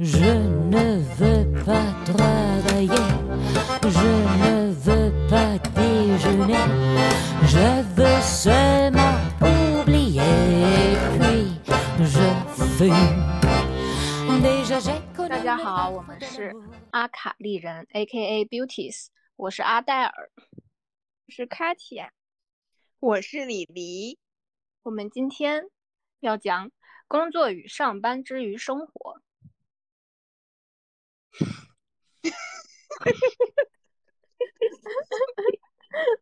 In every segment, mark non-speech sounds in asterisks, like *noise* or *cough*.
Je ne veux pas travailler, je ne veux pas déjeuner, je veux seulement oublier, puis je fume. Déjà j'ai connu 大家好，我们是阿卡丽人 （A.K.A. Beauties），我是阿黛尔。是 Katia，我是李黎。我们今天要讲工作与上班之余生活。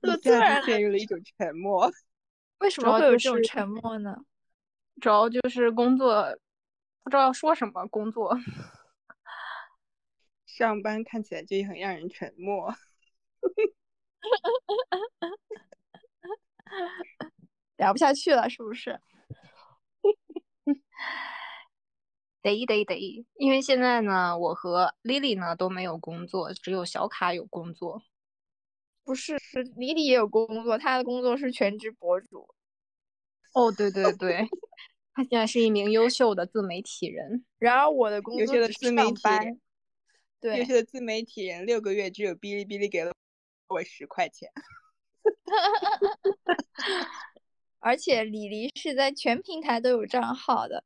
一下子陷入了一种沉默。*laughs* 为什么会有这种沉默呢？主要就是工作不知道要说什么，工作 *laughs* 上班看起来就很让人沉默。*laughs* 聊不下去了，是不是？得得得，因为现在呢，我和 Lily 呢都没有工作，只有小卡有工作。不是，是 Lily 也有工作，她的工作是全职博主。哦，对对对，*laughs* 她现在是一名优秀的自媒体人。然而我的工优秀的作是自媒体上班。优秀，的自媒体人六个月只有哔哩哔哩给了我十块钱。*laughs* 而且李黎是在全平台都有账号的。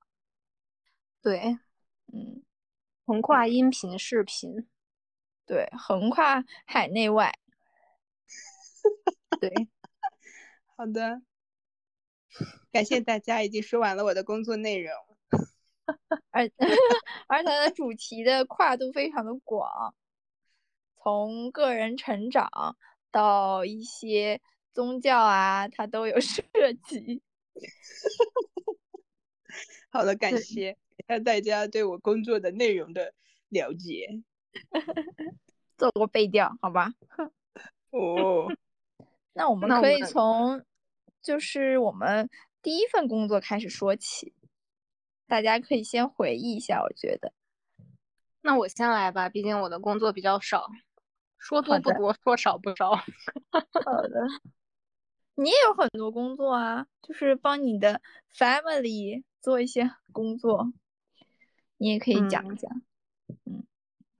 对，嗯，横跨音频、视频。对，横跨海内外。对，*laughs* 好的，感谢大家，已经说完了我的工作内容。而 *laughs* 而它的主题的跨度非常的广，从个人成长到一些宗教啊，它都有涉及。*laughs* 好了，感谢感谢大家对我工作的内容的了解。*laughs* 做过背调，好吧？哦，那我们可以从就是我们第一份工作开始说起，大家可以先回忆一下，我觉得。那我先来吧，毕竟我的工作比较少，说多不多，说少不少。*laughs* 好的。你也有很多工作啊，就是帮你的 family 做一些工作，你也可以讲一嗯讲。嗯，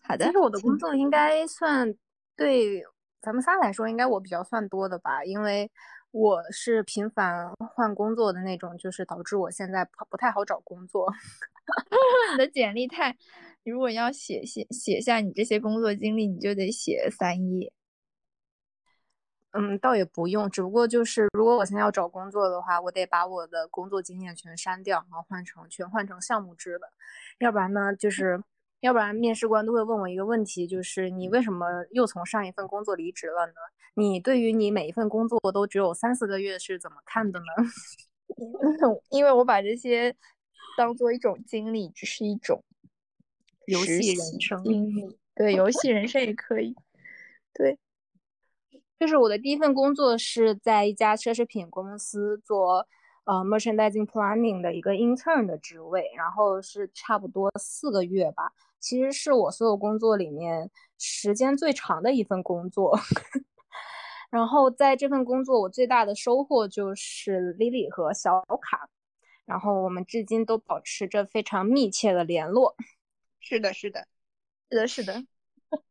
好的。其实我的工作应该算对咱们仨来说，应该我比较算多的吧，因为我是频繁换工作的那种，就是导致我现在不不太好找工作。*laughs* 你的简历太，如果要写写写下你这些工作经历，你就得写三页。嗯，倒也不用，只不过就是如果我现在要找工作的话，我得把我的工作经验全删掉，然后换成全换成项目制的，要不然呢，就是要不然面试官都会问我一个问题，就是你为什么又从上一份工作离职了呢？你对于你每一份工作都只有三四个月是怎么看的呢？*laughs* 因为我把这些当做一种经历，只是一种游戏人生。对，游戏人生也可以。对，就是我的第一份工作是在一家奢侈品公司做呃 merchandising planning 的一个 intern 的职位，然后是差不多四个月吧。其实是我所有工作里面时间最长的一份工作。*laughs* 然后在这份工作，我最大的收获就是 Lily 和小卡，然后我们至今都保持着非常密切的联络。是的，是的。是的，是的。*laughs*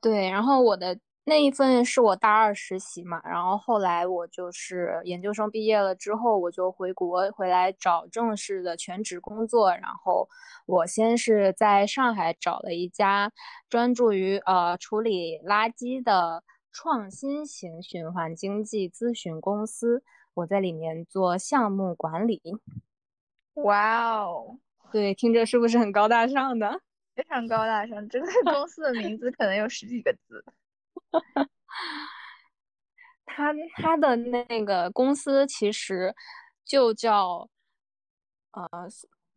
对，然后我的那一份是我大二实习嘛，然后后来我就是研究生毕业了之后，我就回国回来找正式的全职工作，然后我先是在上海找了一家专注于呃处理垃圾的创新型循环经济咨询公司，我在里面做项目管理。哇哦，对，听着是不是很高大上的？非常高大上。这个公司的名字可能有十几个字。*laughs* 他他的那个公司其实就叫，呃，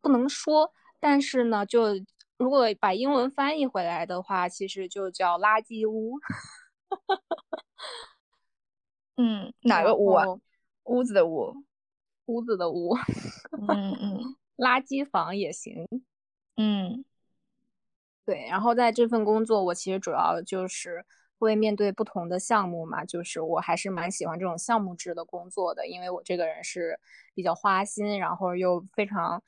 不能说，但是呢，就如果把英文翻译回来的话，其实就叫垃圾屋。*laughs* 嗯，哪个屋啊？屋子的屋。屋子的屋，嗯嗯 *laughs* 垃圾房也行。嗯对，然后在这份工作，我其实主要就是会面对不同的项目嘛，就是我还是蛮喜欢这种项目制的工作的，因为我这个人是比较花心，然后又非常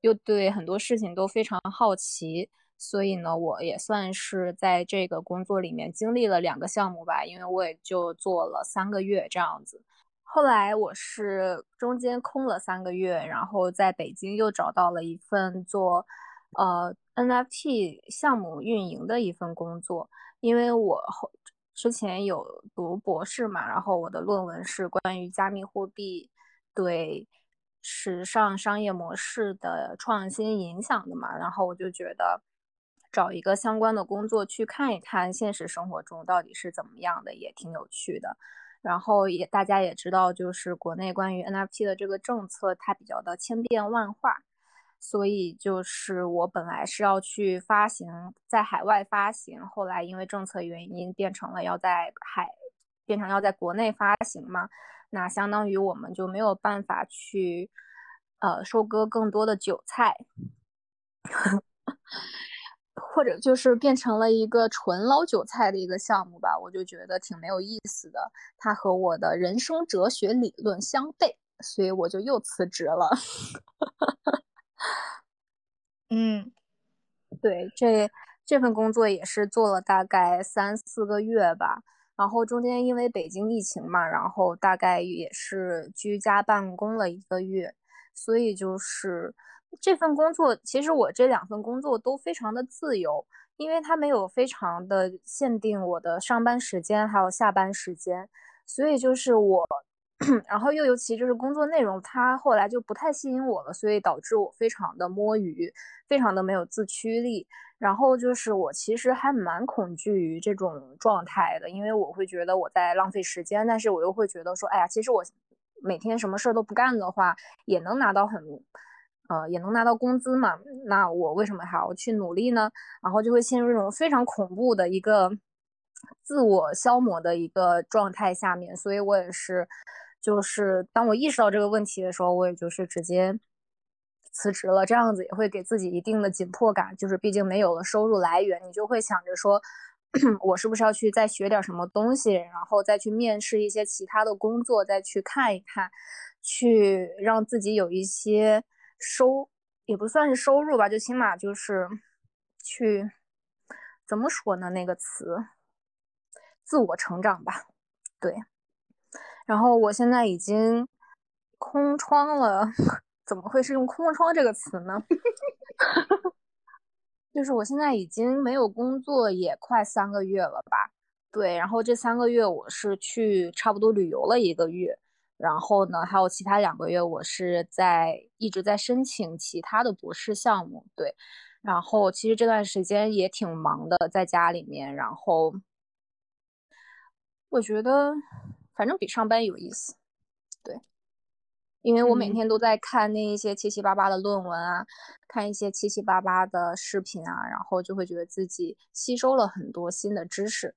又对很多事情都非常好奇，所以呢，我也算是在这个工作里面经历了两个项目吧，因为我也就做了三个月这样子。后来我是中间空了三个月，然后在北京又找到了一份做呃 NFT 项目运营的一份工作，因为我后之前有读博士嘛，然后我的论文是关于加密货币对时尚商业模式的创新影响的嘛，然后我就觉得。找一个相关的工作去看一看现实生活中到底是怎么样的，也挺有趣的。然后也大家也知道，就是国内关于 NFT 的这个政策，它比较的千变万化。所以就是我本来是要去发行，在海外发行，后来因为政策原因变成了要在海，变成要在国内发行嘛。那相当于我们就没有办法去，呃，收割更多的韭菜。*laughs* 或者就是变成了一个纯捞韭菜的一个项目吧，我就觉得挺没有意思的。它和我的人生哲学理论相悖，所以我就又辞职了。*laughs* 嗯，对，这这份工作也是做了大概三四个月吧，然后中间因为北京疫情嘛，然后大概也是居家办公了一个月，所以就是。这份工作其实我这两份工作都非常的自由，因为它没有非常的限定我的上班时间还有下班时间，所以就是我，*clears throat* 然后又尤其就是工作内容，它后来就不太吸引我了，所以导致我非常的摸鱼，非常的没有自驱力。然后就是我其实还蛮恐惧于这种状态的，因为我会觉得我在浪费时间，但是我又会觉得说，哎呀，其实我每天什么事儿都不干的话，也能拿到很。呃，也能拿到工资嘛？那我为什么还要去努力呢？然后就会陷入一种非常恐怖的一个自我消磨的一个状态下面。所以我也是，就是当我意识到这个问题的时候，我也就是直接辞职了。这样子也会给自己一定的紧迫感，就是毕竟没有了收入来源，你就会想着说，*clears throat* 我是不是要去再学点什么东西，然后再去面试一些其他的工作，再去看一看，去让自己有一些。收也不算是收入吧，就起码就是去怎么说呢？那个词，自我成长吧。对，然后我现在已经空窗了，*laughs* 怎么会是用空窗这个词呢？*laughs* 就是我现在已经没有工作也快三个月了吧？对，然后这三个月我是去差不多旅游了一个月。然后呢，还有其他两个月，我是在一直在申请其他的博士项目。对，然后其实这段时间也挺忙的，在家里面。然后我觉得，反正比上班有意思。对，因为我每天都在看那一些七七八八的论文啊，看一些七七八八的视频啊，然后就会觉得自己吸收了很多新的知识，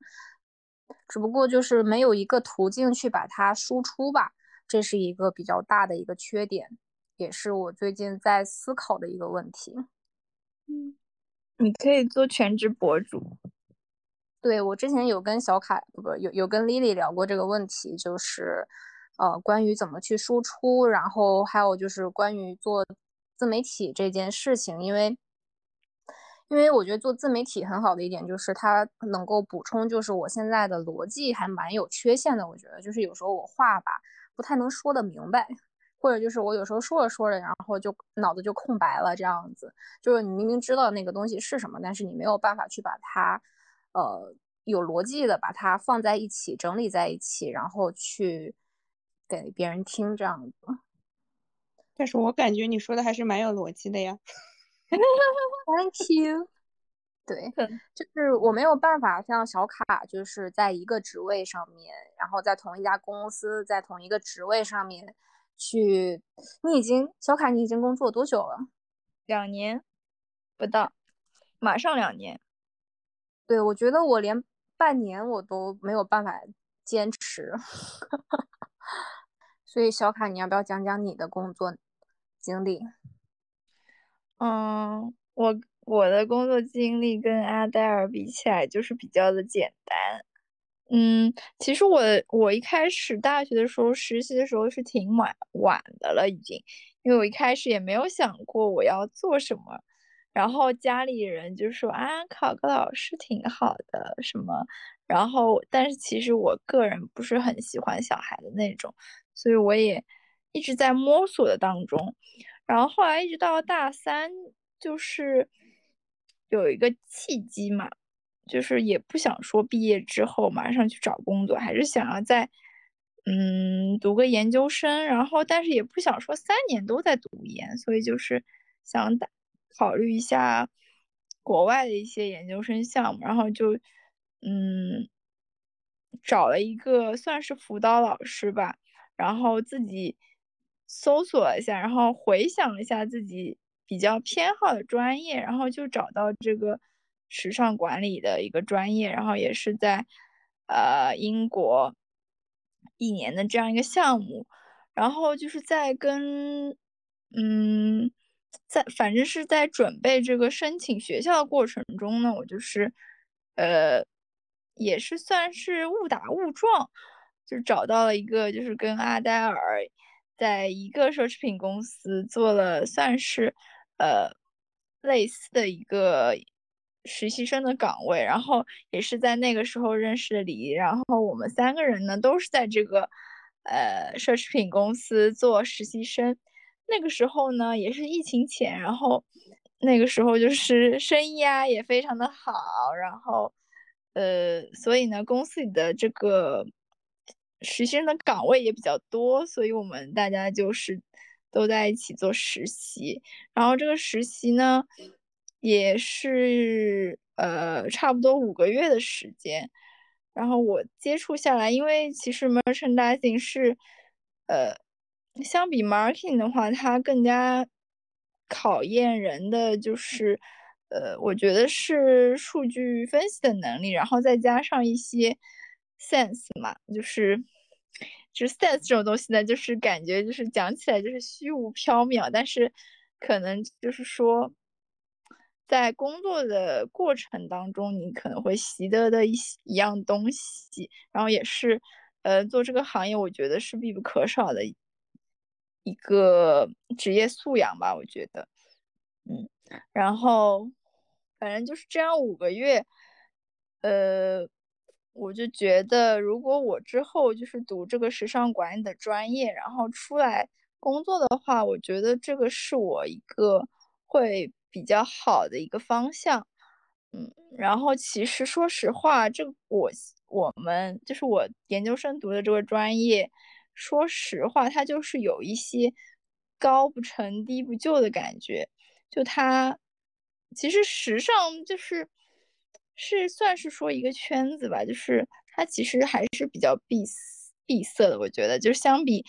只不过就是没有一个途径去把它输出吧。这是一个比较大的一个缺点，也是我最近在思考的一个问题。嗯，你可以做全职博主。对我之前有跟小凯不不有有跟 Lily 聊过这个问题，就是呃关于怎么去输出，然后还有就是关于做自媒体这件事情，因为因为我觉得做自媒体很好的一点就是它能够补充，就是我现在的逻辑还蛮有缺陷的。我觉得就是有时候我话吧。不太能说得明白，或者就是我有时候说着说着，然后就脑子就空白了，这样子。就是你明明知道那个东西是什么，但是你没有办法去把它，呃，有逻辑的把它放在一起，整理在一起，然后去给别人听这样子。但是我感觉你说的还是蛮有逻辑的呀。Thank you。对，就是我没有办法像小卡，就是在一个职位上面，然后在同一家公司，在同一个职位上面去。你已经小卡，你已经工作多久了？两年不到，马上两年。对，我觉得我连半年我都没有办法坚持。所以小卡，你要不要讲讲你的工作经历？嗯，我。我的工作经历跟阿黛尔比起来，就是比较的简单。嗯，其实我我一开始大学的时候实习的时候是挺晚晚的了，已经，因为我一开始也没有想过我要做什么。然后家里人就说啊，考个老师挺好的，什么，然后但是其实我个人不是很喜欢小孩的那种，所以我也一直在摸索的当中。然后后来一直到大三，就是有一个契机嘛，就是也不想说毕业之后马上去找工作，还是想要在嗯读个研究生，然后但是也不想说三年都在读研，所以就是想打。考虑一下国外的一些研究生项目，然后就嗯找了一个算是辅导老师吧，然后自己搜索了一下，然后回想了一下自己比较偏好的专业，然后就找到这个时尚管理的一个专业，然后也是在呃英国一年的这样一个项目，然后就是在跟嗯。在反正是在准备这个申请学校的过程中呢，我就是，呃，也是算是误打误撞，就找到了一个就是跟阿黛尔在一个奢侈品公司做了算是呃类似的一个实习生的岗位，然后也是在那个时候认识的李，然后我们三个人呢都是在这个呃奢侈品公司做实习生。那个时候呢，也是疫情前，然后那个时候就是生意啊也非常的好，然后呃，所以呢，公司里的这个实习生的岗位也比较多，所以我们大家就是都在一起做实习。然后这个实习呢，也是呃差不多五个月的时间。然后我接触下来，因为其实 merchandising 是呃。相比 marketing 的话，它更加考验人的就是，呃，我觉得是数据分析的能力，然后再加上一些 sense 嘛，就是，就是 sense 这种东西呢，就是感觉就是讲起来就是虚无缥缈，但是可能就是说，在工作的过程当中，你可能会习得的一一样东西，然后也是，呃，做这个行业，我觉得是必不可少的。一个职业素养吧，我觉得，嗯，然后反正就是这样五个月，呃，我就觉得如果我之后就是读这个时尚管理的专业，然后出来工作的话，我觉得这个是我一个会比较好的一个方向，嗯，然后其实说实话，这我我们就是我研究生读的这个专业。说实话，它就是有一些高不成低不就的感觉。就它其实时尚就是是算是说一个圈子吧，就是它其实还是比较闭闭塞的。我觉得，就相比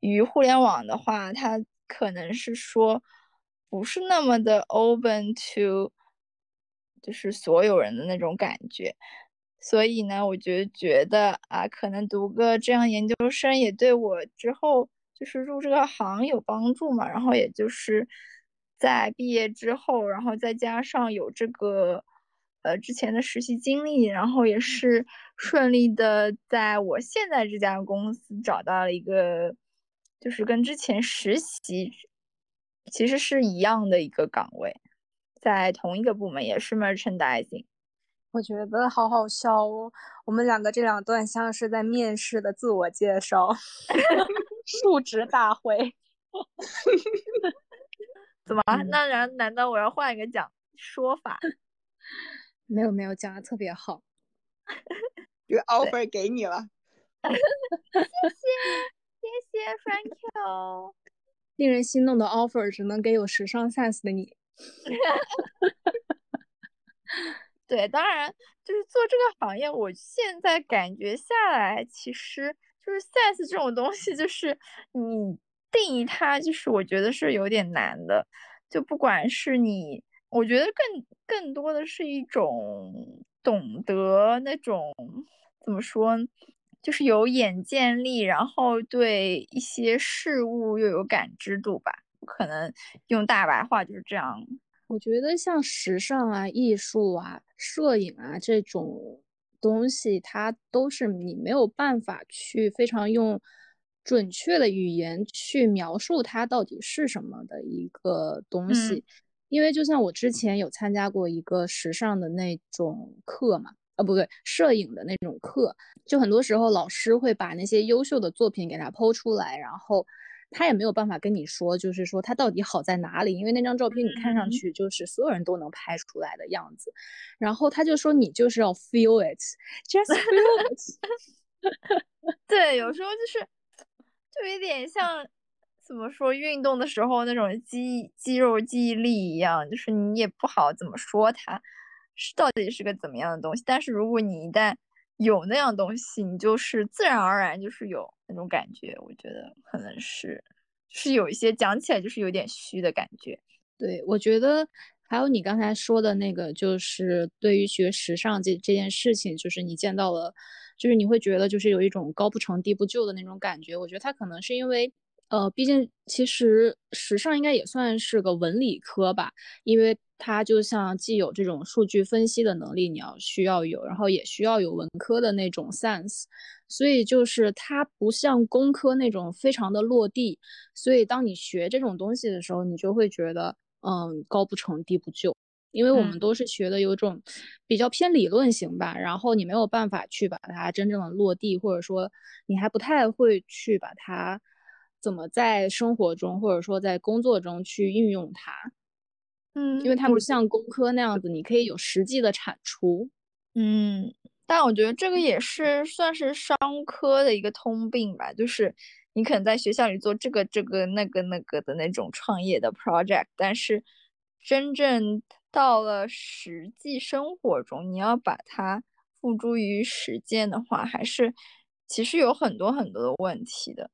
于互联网的话，它可能是说不是那么的 open to，就是所有人的那种感觉。所以呢，我就觉得啊，可能读个这样研究生也对我之后就是入这个行有帮助嘛。然后也就是在毕业之后，然后再加上有这个呃之前的实习经历，然后也是顺利的在我现在这家公司找到了一个就是跟之前实习其实是一样的一个岗位，在同一个部门，也是 merchandising。我觉得好好笑哦，我们两个这两段像是在面试的自我介绍，*laughs* 述职大会。*laughs* 怎么？那然难道我要换一个讲说法？*laughs* 没有没有，讲的特别好。这个 offer 给你了。谢谢谢谢 Frank you。令人心动的 offer 只能给有时尚 sense 的你。对，当然就是做这个行业，我现在感觉下来，其实就是 sense 这种东西，就是你定义它，就是我觉得是有点难的。就不管是你，我觉得更更多的是一种懂得那种怎么说，就是有眼见力，然后对一些事物又有感知度吧。可能用大白话就是这样。我觉得像时尚啊、艺术啊、摄影啊这种东西，它都是你没有办法去非常用准确的语言去描述它到底是什么的一个东西。因为就像我之前有参加过一个时尚的那种课嘛，啊不对，摄影的那种课，就很多时候老师会把那些优秀的作品给他剖出来，然后他也没有办法跟你说，就是说他到底好在哪里，因为那张照片你看上去就是所有人都能拍出来的样子，然后他就说你就是要 feel it，just *laughs* feel it。*laughs* 对，有时候就是就有点像怎么说运动的时候那种肌肌肉记忆力一样，就是你也不好怎么说它是到底是个怎么样的东西，但是如果你一旦有那样东西，你就是自然而然就是有那种感觉，我觉得可能是是有一些讲起来就是有点虚的感觉。对，我觉得还有你刚才说的那个，就是对于学时尚这这件事情，就是你见到了。就是你会觉得就是有一种高不成低不就的那种感觉，我觉得他可能是因为，呃，毕竟其实时尚应该也算是个文理科吧，因为它就像既有这种数据分析的能力，你要需要有，然后也需要有文科的那种 sense，所以就是它不像工科那种非常的落地，所以当你学这种东西的时候，你就会觉得，嗯，高不成低不就。因为我们都是学的有种比较偏理论型吧，然后你没有办法去把它真正的落地，或者说你还不太会去把它怎么在生活中或者说在工作中去运用它。嗯，因为它不像工科那样子，你可以有实际的产出。嗯，但我觉得这个也是算是商科的一个通病吧，就是你可能在学校里做这个这个那个那个的那种创业的 project，但是真正。到了实际生活中，你要把它付诸于实践的话，还是其实有很多很多的问题的。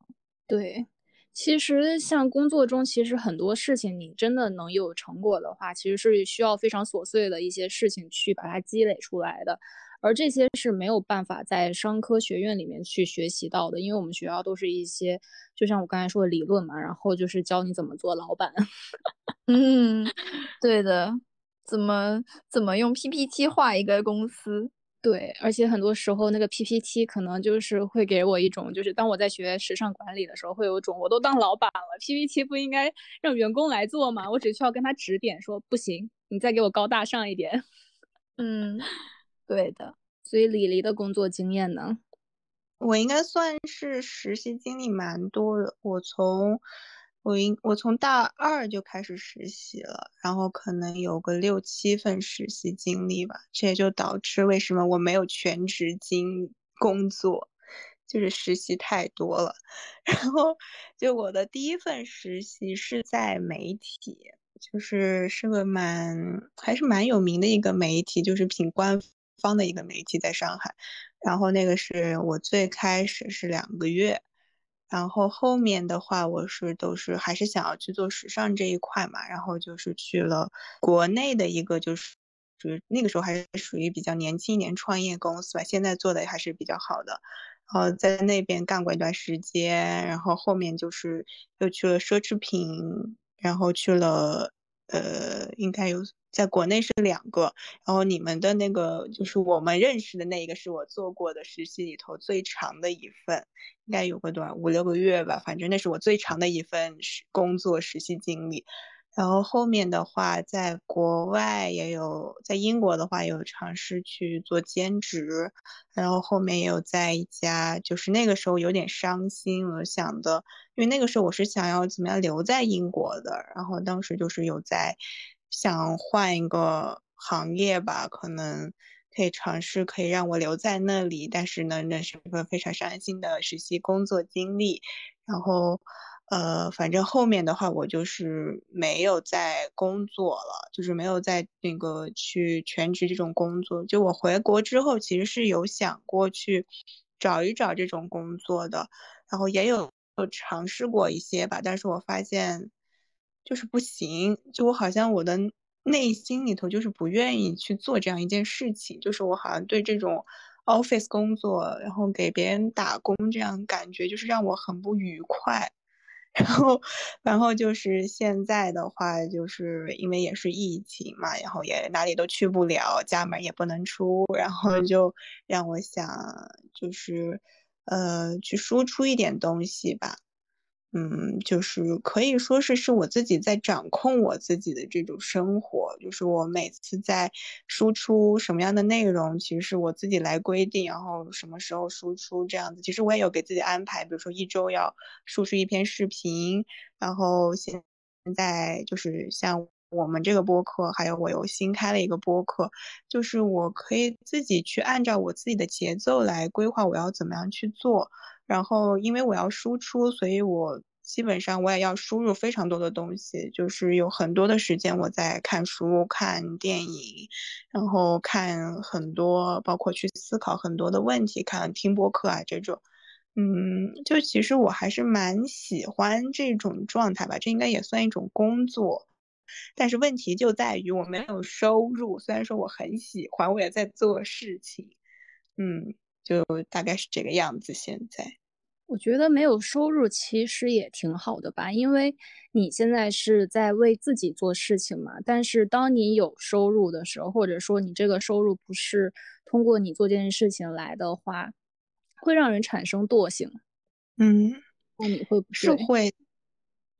对，其实像工作中，其实很多事情你真的能有成果的话，其实是需要非常琐碎的一些事情去把它积累出来的。而这些是没有办法在商科学院里面去学习到的，因为我们学校都是一些，就像我刚才说的理论嘛，然后就是教你怎么做老板。*laughs* 嗯，对的。怎么怎么用 PPT 画一个公司？对，而且很多时候那个 PPT 可能就是会给我一种，就是当我在学时尚管理的时候，会有种我都当老板了，PPT 不应该让员工来做吗？我只需要跟他指点说不行，你再给我高大上一点。嗯，*laughs* 对的。所以李黎的工作经验呢？我应该算是实习经历蛮多的，我从。我应我从大二就开始实习了，然后可能有个六七份实习经历吧，这也就导致为什么我没有全职经工作，就是实习太多了。*laughs* 然后就我的第一份实习是在媒体，就是是个蛮还是蛮有名的一个媒体，就是挺官方的一个媒体，在上海。然后那个是我最开始是两个月。然后后面的话，我是都是还是想要去做时尚这一块嘛，然后就是去了国内的一个，就是属于那个时候还是属于比较年轻一点创业公司吧，现在做的还是比较好的。然后在那边干过一段时间，然后后面就是又去了奢侈品，然后去了呃，应该有。在国内是两个，然后你们的那个就是我们认识的那一个是我做过的实习里头最长的一份，应该有个短五六个月吧，反正那是我最长的一份工作实习经历。然后后面的话，在国外也有，在英国的话有尝试去做兼职，然后后面也有在一家，就是那个时候有点伤心，我想的，因为那个时候我是想要怎么样留在英国的，然后当时就是有在。想换一个行业吧，可能可以尝试，可以让我留在那里。但是呢，那是一个非常伤心的实习工作经历。然后，呃，反正后面的话，我就是没有在工作了，就是没有在那个去全职这种工作。就我回国之后，其实是有想过去找一找这种工作的，然后也有尝试过一些吧。但是我发现。就是不行，就我好像我的内心里头就是不愿意去做这样一件事情，就是我好像对这种 office 工作，然后给别人打工这样感觉，就是让我很不愉快。然后，然后就是现在的话，就是因为也是疫情嘛，然后也哪里都去不了，家门也不能出，然后就让我想，就是呃，去输出一点东西吧。嗯，就是可以说是是我自己在掌控我自己的这种生活，就是我每次在输出什么样的内容，其实我自己来规定，然后什么时候输出这样子。其实我也有给自己安排，比如说一周要输出一篇视频，然后现在就是像我们这个播客，还有我又新开了一个播客，就是我可以自己去按照我自己的节奏来规划我要怎么样去做。然后，因为我要输出，所以我基本上我也要输入非常多的东西，就是有很多的时间我在看书、看电影，然后看很多，包括去思考很多的问题，看听播客啊这种。嗯，就其实我还是蛮喜欢这种状态吧，这应该也算一种工作。但是问题就在于我没有收入，虽然说我很喜欢，我也在做事情。嗯，就大概是这个样子。现在。我觉得没有收入其实也挺好的吧，因为你现在是在为自己做事情嘛。但是当你有收入的时候，或者说你这个收入不是通过你做这件事情来的话，会让人产生惰性。嗯，那你会不是会？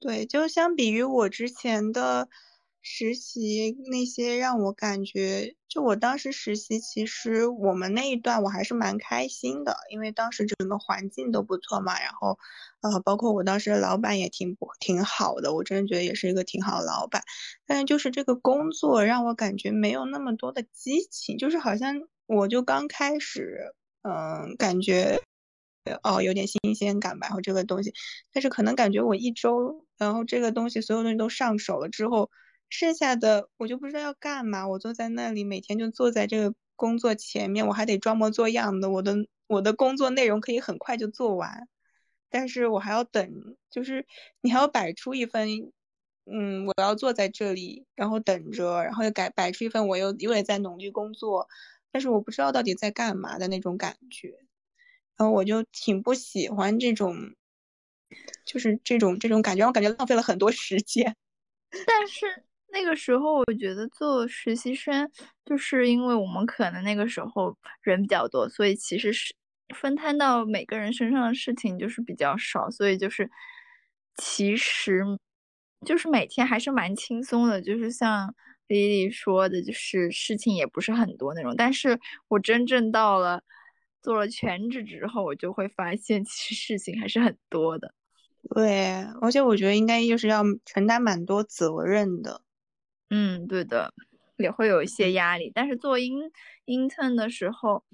对，就相比于我之前的。实习那些让我感觉，就我当时实习，其实我们那一段我还是蛮开心的，因为当时整个环境都不错嘛。然后，呃，包括我当时的老板也挺不挺好的，我真的觉得也是一个挺好的老板。但是就是这个工作让我感觉没有那么多的激情，就是好像我就刚开始，嗯，感觉哦有点新鲜感吧，然后这个东西，但是可能感觉我一周，然后这个东西所有东西都上手了之后。剩下的我就不知道要干嘛，我坐在那里，每天就坐在这个工作前面，我还得装模作样的，我的我的工作内容可以很快就做完，但是我还要等，就是你还要摆出一份，嗯，我要坐在这里，然后等着，然后又改摆出一份我又又也在努力工作，但是我不知道到底在干嘛的那种感觉，然后我就挺不喜欢这种，就是这种这种感觉，我感觉浪费了很多时间，*laughs* 但是。那个时候，我觉得做实习生，就是因为我们可能那个时候人比较多，所以其实是分摊到每个人身上的事情就是比较少，所以就是其实就是每天还是蛮轻松的，就是像丽丽说的，就是事情也不是很多那种。但是我真正到了做了全职之后，我就会发现其实事情还是很多的。对，而且我觉得应该就是要承担蛮多责任的。嗯，对的，也会有一些压力。但是做 in intern 的时候，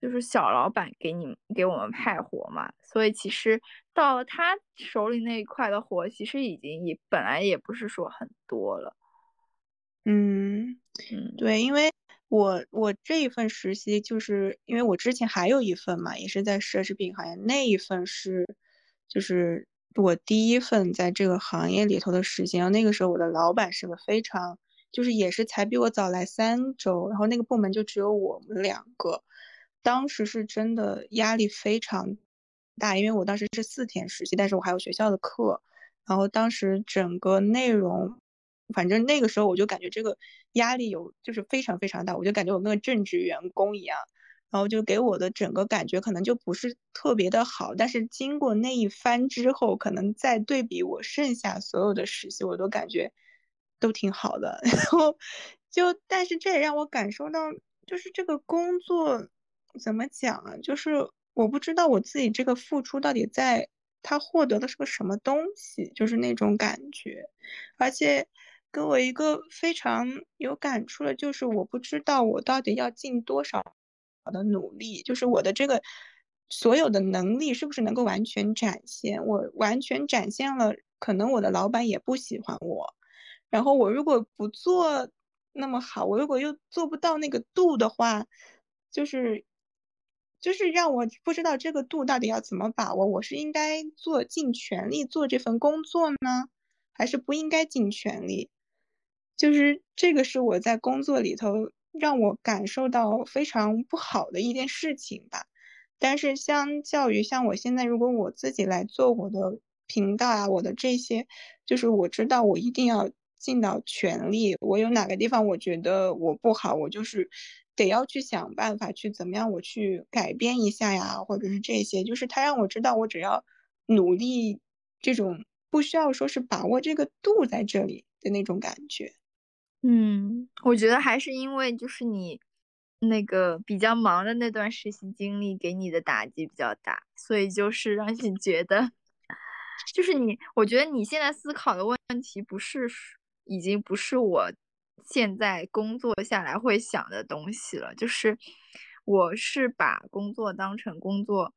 就是小老板给你给我们派活嘛，所以其实到了他手里那一块的活，其实已经也本来也不是说很多了。嗯嗯，对，因为我我这一份实习，就是因为我之前还有一份嘛，也是在奢侈品行业，那一份是就是。我第一份在这个行业里头的时间，那个时候我的老板是个非常，就是也是才比我早来三周，然后那个部门就只有我们两个，当时是真的压力非常大，因为我当时是四天实习，但是我还有学校的课，然后当时整个内容，反正那个时候我就感觉这个压力有就是非常非常大，我就感觉我跟个正职员工一样。然后就给我的整个感觉可能就不是特别的好，但是经过那一番之后，可能再对比我剩下所有的实习，我都感觉都挺好的。*laughs* 然后就，但是这也让我感受到，就是这个工作怎么讲啊？就是我不知道我自己这个付出到底在他获得的是个什么东西，就是那种感觉。而且给我一个非常有感触的，就是我不知道我到底要尽多少。的努力就是我的这个所有的能力是不是能够完全展现？我完全展现了，可能我的老板也不喜欢我。然后我如果不做那么好，我如果又做不到那个度的话，就是就是让我不知道这个度到底要怎么把握。我是应该做尽全力做这份工作呢，还是不应该尽全力？就是这个是我在工作里头。让我感受到非常不好的一件事情吧，但是相较于像我现在，如果我自己来做我的频道啊，我的这些，就是我知道我一定要尽到全力。我有哪个地方我觉得我不好，我就是得要去想办法去怎么样，我去改变一下呀，或者是这些，就是他让我知道我只要努力这种不需要说是把握这个度在这里的那种感觉。嗯，我觉得还是因为就是你那个比较忙的那段实习经历给你的打击比较大，所以就是让你 *laughs* 觉得，就是你，我觉得你现在思考的问题不是已经不是我现在工作下来会想的东西了，就是我是把工作当成工作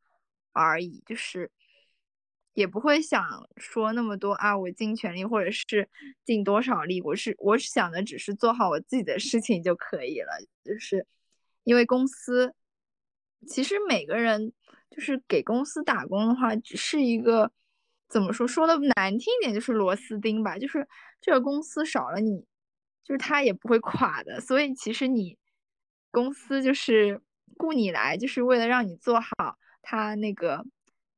而已，就是。也不会想说那么多啊，我尽全力或者是尽多少力，我是我想的只是做好我自己的事情就可以了。就是因为公司，其实每个人就是给公司打工的话，只是一个怎么说说的难听一点就是螺丝钉吧。就是这个公司少了你，就是他也不会垮的。所以其实你公司就是雇你来，就是为了让你做好他那个。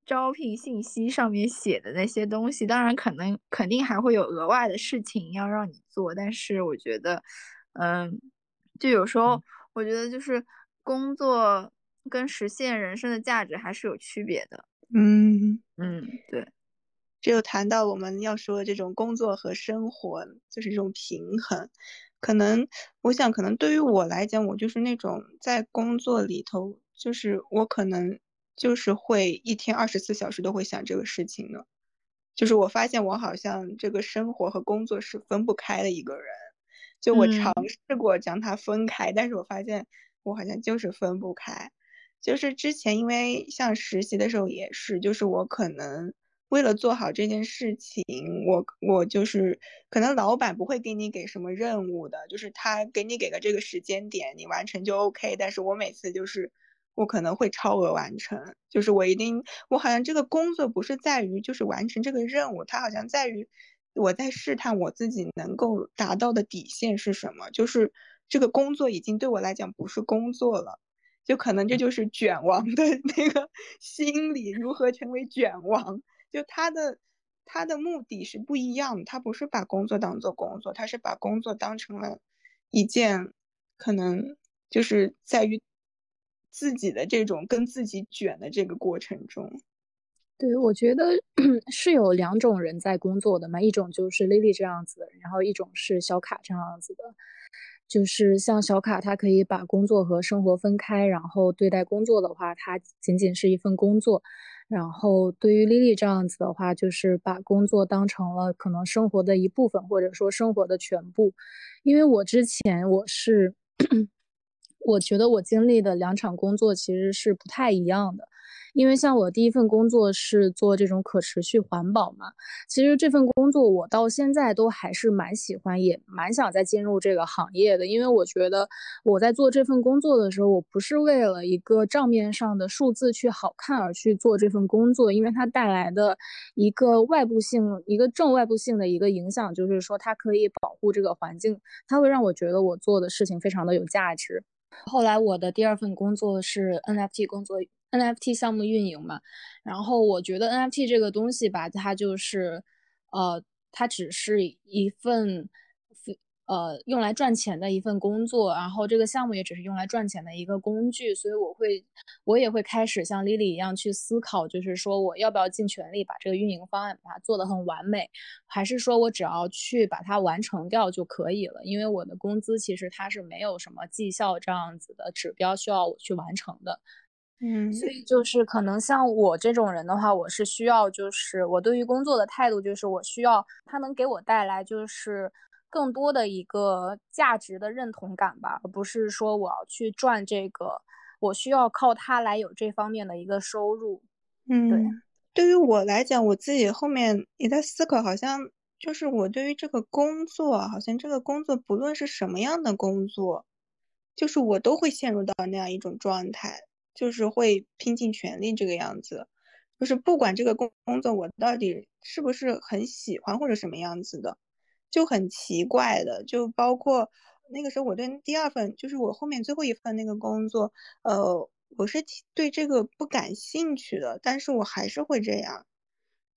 招聘信息上面写的那些东西，当然可能肯定还会有额外的事情要让你做，但是我觉得，嗯，就有时候我觉得就是工作跟实现人生的价值还是有区别的。嗯嗯，对，这就谈到我们要说这种工作和生活就是这种平衡，可能我想可能对于我来讲，我就是那种在工作里头，就是我可能。就是会一天二十四小时都会想这个事情呢，就是我发现我好像这个生活和工作是分不开的一个人，就我尝试过将它分开，但是我发现我好像就是分不开。就是之前因为像实习的时候也是，就是我可能为了做好这件事情，我我就是可能老板不会给你给什么任务的，就是他给你给个这个时间点，你完成就 OK。但是我每次就是。我可能会超额完成，就是我一定，我好像这个工作不是在于就是完成这个任务，它好像在于我在试探我自己能够达到的底线是什么，就是这个工作已经对我来讲不是工作了，就可能这就是卷王的 *laughs* 那个心理如何成为卷王，就他的他的目的是不一样的，他不是把工作当做工作，他是把工作当成了一件可能就是在于。自己的这种跟自己卷的这个过程中，对我觉得 *clears throat* 是有两种人在工作的嘛，一种就是 Lily 这样子的，然后一种是小卡这样子的，就是像小卡，他可以把工作和生活分开，然后对待工作的话，它仅仅是一份工作，然后对于 Lily 这样子的话，就是把工作当成了可能生活的一部分，或者说生活的全部，因为我之前我是。*clears throat* 我觉得我经历的两场工作其实是不太一样的，因为像我第一份工作是做这种可持续环保嘛，其实这份工作我到现在都还是蛮喜欢，也蛮想再进入这个行业的，因为我觉得我在做这份工作的时候，我不是为了一个账面上的数字去好看而去做这份工作，因为它带来的一个外部性、一个正外部性的一个影响，就是说它可以保护这个环境，它会让我觉得我做的事情非常的有价值。后来我的第二份工作是 NFT 工作，NFT 项目运营嘛。然后我觉得 NFT 这个东西吧，它就是，呃，它只是一份。呃，用来赚钱的一份工作，然后这个项目也只是用来赚钱的一个工具，所以我会，我也会开始像 Lily 一样去思考，就是说我要不要尽全力把这个运营方案把它做得很完美，还是说我只要去把它完成掉就可以了？因为我的工资其实它是没有什么绩效这样子的指标需要我去完成的，嗯，所以就是可能像我这种人的话，我是需要就是我对于工作的态度就是我需要它能给我带来就是。更多的一个价值的认同感吧，而不是说我要去赚这个，我需要靠它来有这方面的一个收入。嗯，对。对于我来讲，我自己后面也在思考，好像就是我对于这个工作，好像这个工作不论是什么样的工作，就是我都会陷入到那样一种状态，就是会拼尽全力这个样子，就是不管这个工工作我到底是不是很喜欢或者什么样子的。就很奇怪的，就包括那个时候我对第二份，就是我后面最后一份那个工作，呃，我是对这个不感兴趣的，但是我还是会这样。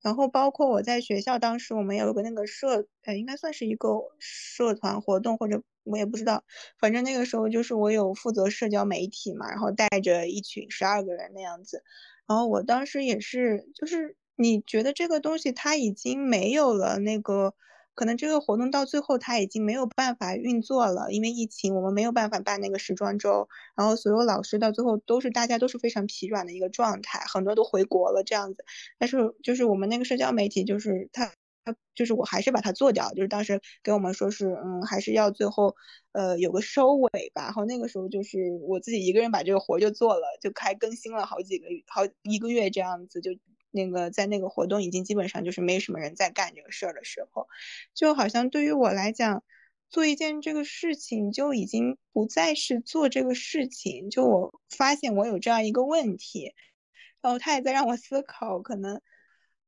然后包括我在学校，当时我们有一个那个社，呃，应该算是一个社团活动，或者我也不知道，反正那个时候就是我有负责社交媒体嘛，然后带着一群十二个人那样子。然后我当时也是，就是你觉得这个东西它已经没有了那个，可能这个活动到最后他已经没有办法运作了，因为疫情我们没有办法办那个时装周，然后所有老师到最后都是大家都是非常疲软的一个状态，很多都回国了这样子。但是就是我们那个社交媒体就是它。他就是我还是把它做掉，就是当时给我们说是，嗯，还是要最后，呃，有个收尾吧。然后那个时候就是我自己一个人把这个活就做了，就开更新了好几个好一个月这样子。就那个在那个活动已经基本上就是没什么人在干这个事儿的时候，就好像对于我来讲，做一件这个事情就已经不再是做这个事情。就我发现我有这样一个问题，然后他也在让我思考，可能。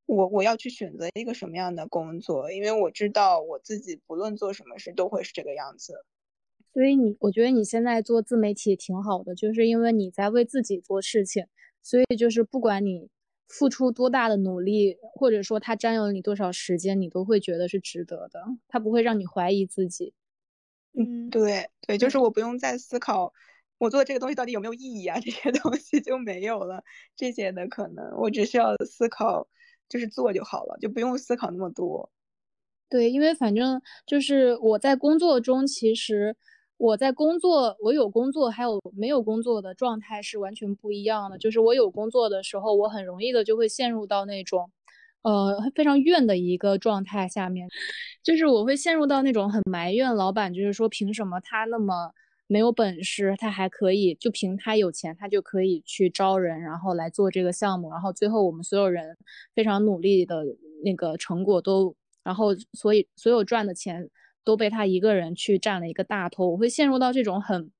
我我要去选择一个什么样的工作，因为我知道我自己不论做什么事都会是这个样子。所以你，我觉得你现在做自媒体挺好的，就是因为你在为自己做事情，所以就是不管你付出多大的努力，或者说它占用了你多少时间，你都会觉得是值得的，它不会让你怀疑自己。嗯，对对，就是我不用再思考我做这个东西到底有没有意义啊，*laughs* 这些东西就没有了这些的可能，我只需要思考。就是做就好了，就不用思考那么多。对，因为反正就是我在工作中，其实我在工作，我有工作，还有没有工作的状态是完全不一样的。就是我有工作的时候，我很容易的就会陷入到那种，呃，非常怨的一个状态下面，就是我会陷入到那种很埋怨老板，就是说凭什么他那么。没有本事，他还可以就凭他有钱，他就可以去招人，然后来做这个项目，然后最后我们所有人非常努力的那个成果都，然后所以所有赚的钱都被他一个人去占了一个大头，我会陷入到这种很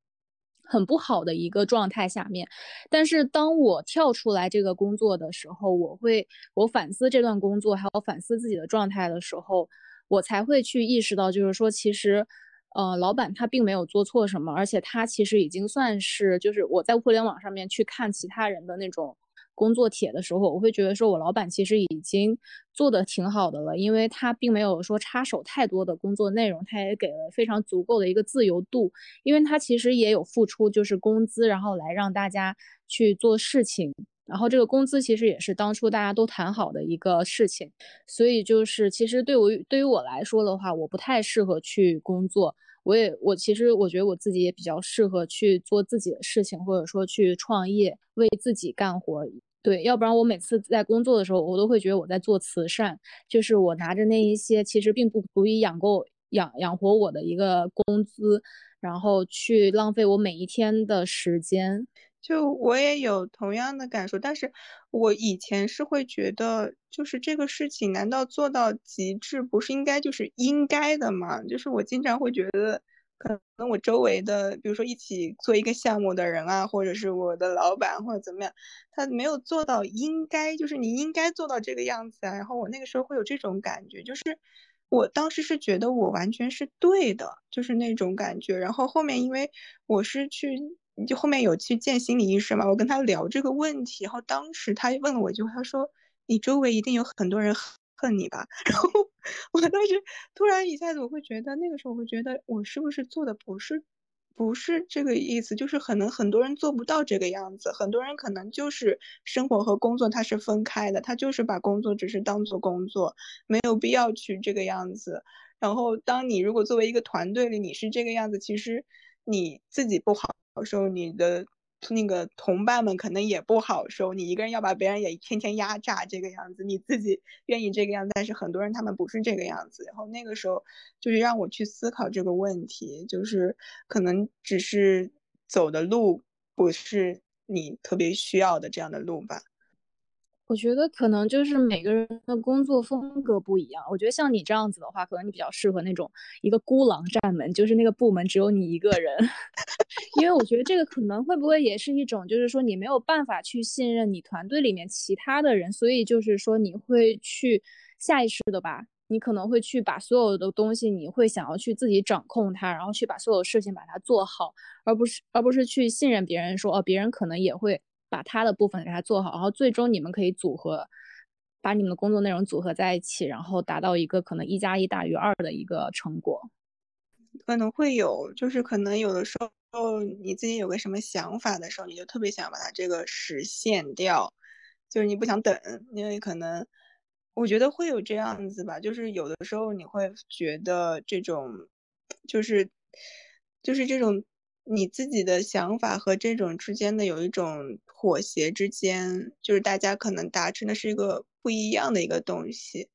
很不好的一个状态下面。但是当我跳出来这个工作的时候，我会我反思这段工作，还有反思自己的状态的时候，我才会去意识到，就是说其实。呃，老板他并没有做错什么，而且他其实已经算是，就是我在互联网上面去看其他人的那种工作帖的时候，我会觉得说我老板其实已经做的挺好的了，因为他并没有说插手太多的工作内容，他也给了非常足够的一个自由度，因为他其实也有付出就是工资，然后来让大家去做事情。然后这个工资其实也是当初大家都谈好的一个事情，所以就是其实对我对于我来说的话，我不太适合去工作。我也我其实我觉得我自己也比较适合去做自己的事情，或者说去创业，为自己干活。对，要不然我每次在工作的时候，我都会觉得我在做慈善，就是我拿着那一些其实并不足以养够养养活我的一个工资，然后去浪费我每一天的时间。就我也有同样的感受，但是我以前是会觉得，就是这个事情难道做到极致不是应该就是应该的吗？就是我经常会觉得，可能我周围的，比如说一起做一个项目的人啊，或者是我的老板或者怎么样，他没有做到应该，就是你应该做到这个样子啊。然后我那个时候会有这种感觉，就是我当时是觉得我完全是对的，就是那种感觉。然后后面因为我是去。就后面有去见心理医生嘛？我跟他聊这个问题，然后当时他问了我一句话，他说：“你周围一定有很多人恨你吧？” *laughs* 然后我当时突然一下子，我会觉得那个时候我会觉得我是不是做的不是不是这个意思？就是可能很多人做不到这个样子，很多人可能就是生活和工作他是分开的，他就是把工作只是当做工作，没有必要去这个样子。然后当你如果作为一个团队里你是这个样子，其实你自己不好。好受你的那个同伴们可能也不好受，你一个人要把别人也天天压榨这个样子，你自己愿意这个样子，但是很多人他们不是这个样子。然后那个时候就是让我去思考这个问题，就是可能只是走的路不是你特别需要的这样的路吧。我觉得可能就是每个人的工作风格不一样。我觉得像你这样子的话，可能你比较适合那种一个孤狼战门，就是那个部门只有你一个人。*laughs* 因为我觉得这个可能会不会也是一种，就是说你没有办法去信任你团队里面其他的人，所以就是说你会去下意识的吧，你可能会去把所有的东西，你会想要去自己掌控它，然后去把所有事情把它做好，而不是而不是去信任别人说哦，别人可能也会。把他的部分给他做好，然后最终你们可以组合，把你们的工作内容组合在一起，然后达到一个可能一加一大于二的一个成果。可能会有，就是可能有的时候候你自己有个什么想法的时候，你就特别想把它这个实现掉。就是你不想等，因为可能我觉得会有这样子吧，就是有的时候你会觉得这种就是就是这种你自己的想法和这种之间的有一种妥协之间，就是大家可能达成的是一个不一样的一个东西。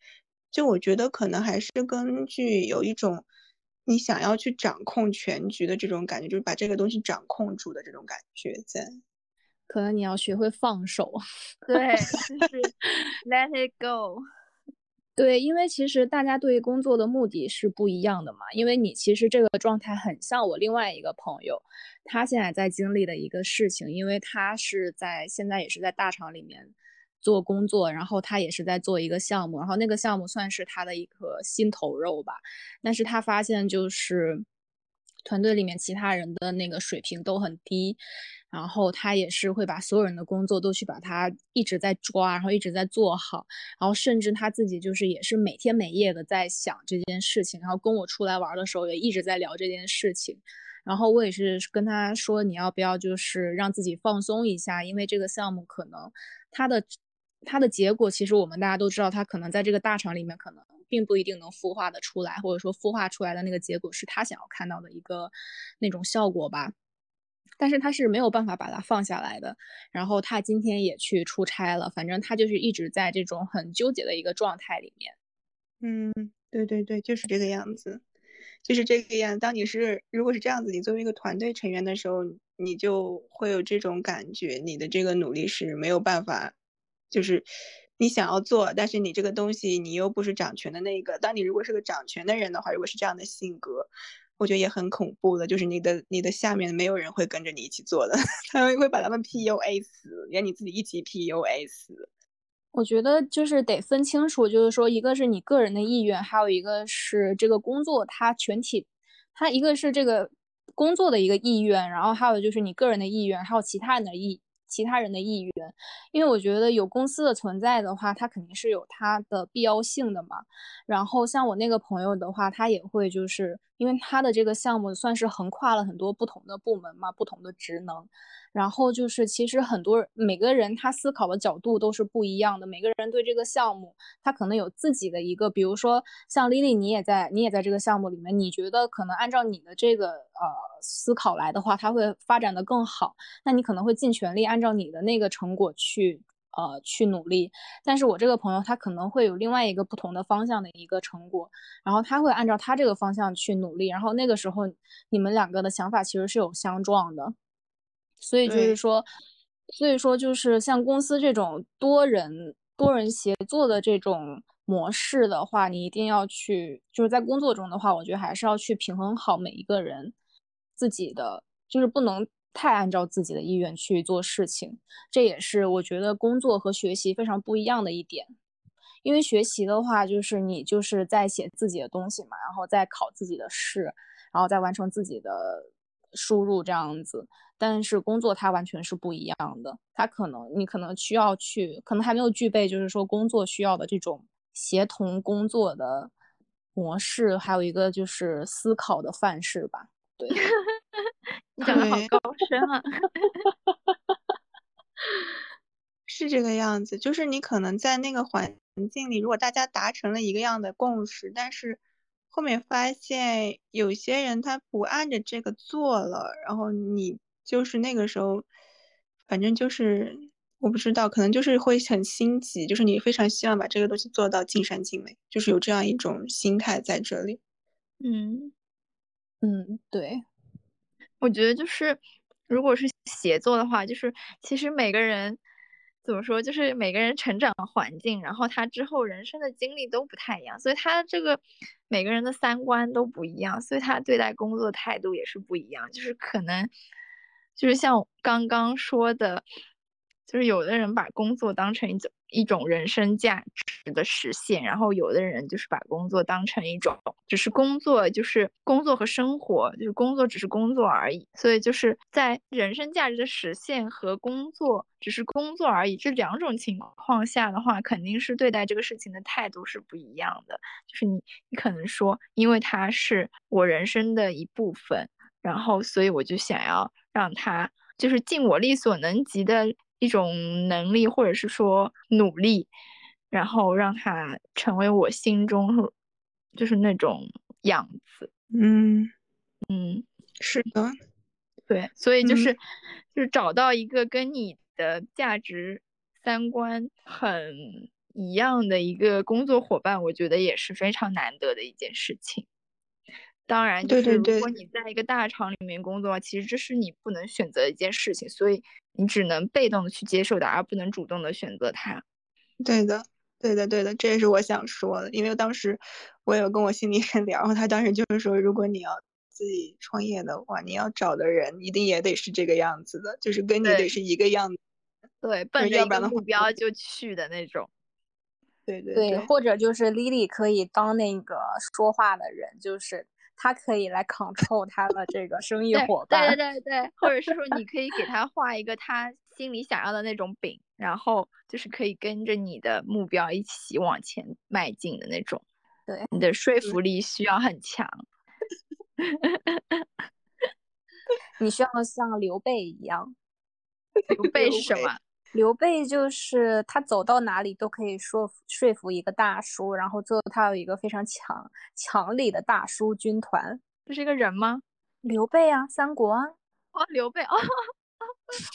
就我觉得可能还是根据有一种你想要去掌控全局的这种感觉，就是把这个东西掌控住的这种感觉在。可能你要学会放手，*laughs* 对，*laughs* 就是 let it go。对，因为其实大家对于工作的目的是不一样的嘛。因为你其实这个状态很像我另外一个朋友，他现在在经历的一个事情，因为他是在现在也是在大厂里面。做工作，然后他也是在做一个项目，然后那个项目算是他的一个心头肉吧。但是他发现就是团队里面其他人的那个水平都很低，然后他也是会把所有人的工作都去把它一直在抓，然后一直在做好，然后甚至他自己就是也是每天每夜的在想这件事情，然后跟我出来玩的时候也一直在聊这件事情。然后我也是跟他说，你要不要就是让自己放松一下，因为这个项目可能他的。它的结果其实我们大家都知道，它可能在这个大厂里面可能并不一定能孵化的出来，或者说孵化出来的那个结果是他想要看到的一个那种效果吧。但是他是没有办法把它放下来的。然后他今天也去出差了，反正他就是一直在这种很纠结的一个状态里面。嗯，对对对，就是这个样子，就是这个样。当你是如果是这样子，你作为一个团队成员的时候，你就会有这种感觉，你的这个努力是没有办法。就是你想要做，但是你这个东西你又不是掌权的那个。当你如果是个掌权的人的话，如果是这样的性格，我觉得也很恐怖的。就是你的你的下面没有人会跟着你一起做的，*laughs* 他们会把他们 PUA 死，连你自己一起 PUA 死。我觉得就是得分清楚，就是说一个是你个人的意愿，还有一个是这个工作它全体，它一个是这个工作的一个意愿，然后还有就是你个人的意愿，还有其他人的意。其他人的意愿，因为我觉得有公司的存在的话，它肯定是有它的必要性的嘛。然后像我那个朋友的话，他也会就是因为他的这个项目算是横跨了很多不同的部门嘛，不同的职能。然后就是，其实很多每个人他思考的角度都是不一样的。每个人对这个项目，他可能有自己的一个，比如说像 Lily，，你也在，你也在这个项目里面，你觉得可能按照你的这个呃思考来的话，它会发展的更好。那你可能会尽全力按照你的那个成果去呃去努力。但是我这个朋友他可能会有另外一个不同的方向的一个成果，然后他会按照他这个方向去努力。然后那个时候你们两个的想法其实是有相撞的。所以就是说，所以说就是像公司这种多人多人协作的这种模式的话，你一定要去就是在工作中的话，我觉得还是要去平衡好每一个人自己的，就是不能太按照自己的意愿去做事情。这也是我觉得工作和学习非常不一样的一点。因为学习的话，就是你就是在写自己的东西嘛，然后再考自己的试，然后再完成自己的输入这样子。但是工作它完全是不一样的，它可能你可能需要去，可能还没有具备，就是说工作需要的这种协同工作的模式，还有一个就是思考的范式吧。对，*laughs* 你讲的好高深啊，*laughs* 是这个样子。就是你可能在那个环境里，如果大家达成了一个样的共识，但是后面发现有些人他不按着这个做了，然后你。就是那个时候，反正就是我不知道，可能就是会很心急，就是你非常希望把这个东西做到尽善尽美，就是有这样一种心态在这里。嗯嗯，对，我觉得就是如果是协作的话，就是其实每个人怎么说，就是每个人成长环境，然后他之后人生的经历都不太一样，所以他这个每个人的三观都不一样，所以他对待工作态度也是不一样，就是可能。就是像刚刚说的，就是有的人把工作当成一种一种人生价值的实现，然后有的人就是把工作当成一种只是工作，就是工作和生活，就是工作只是工作而已。所以就是在人生价值的实现和工作只是工作而已这两种情况下的话，肯定是对待这个事情的态度是不一样的。就是你你可能说，因为它是我人生的一部分。然后，所以我就想要让他就是尽我力所能及的一种能力，或者是说努力，然后让他成为我心中就是那种样子。嗯嗯，是的，对，所以就嗯是就是找到一个跟你的价值三观很一样的一个工作伙伴，我觉得也是非常难得的一件事情。当然，就是如对对对果你在一个大厂里面工作，其实这是你不能选择的一件事情，所以你只能被动的去接受它，而不能主动的选择它。对的，对的，对的，这也是我想说的。因为当时我有跟我心理人 *laughs* 聊，然后他当时就是说，如果你要自己创业的话，你要找的人一定也得是这个样子的，就是跟你得是一个样子。对，奔着一个目要不然的话标就去的那种。对对对，或者就是 Lily 可以当那个说话的人，就是她可以来 control 他的这个生意伙伴。对对对，或者是说你可以给他画一个他心里想要的那种饼，然后就是可以跟着你的目标一起往前迈进的那种。对你的说服力需要很强。*laughs* 你需要像刘备一样，刘备是什么？刘备就是他走到哪里都可以说服说服一个大叔，然后最后他有一个非常强强力的大叔军团。这是一个人吗？刘备啊，三国啊，哦，刘备哦，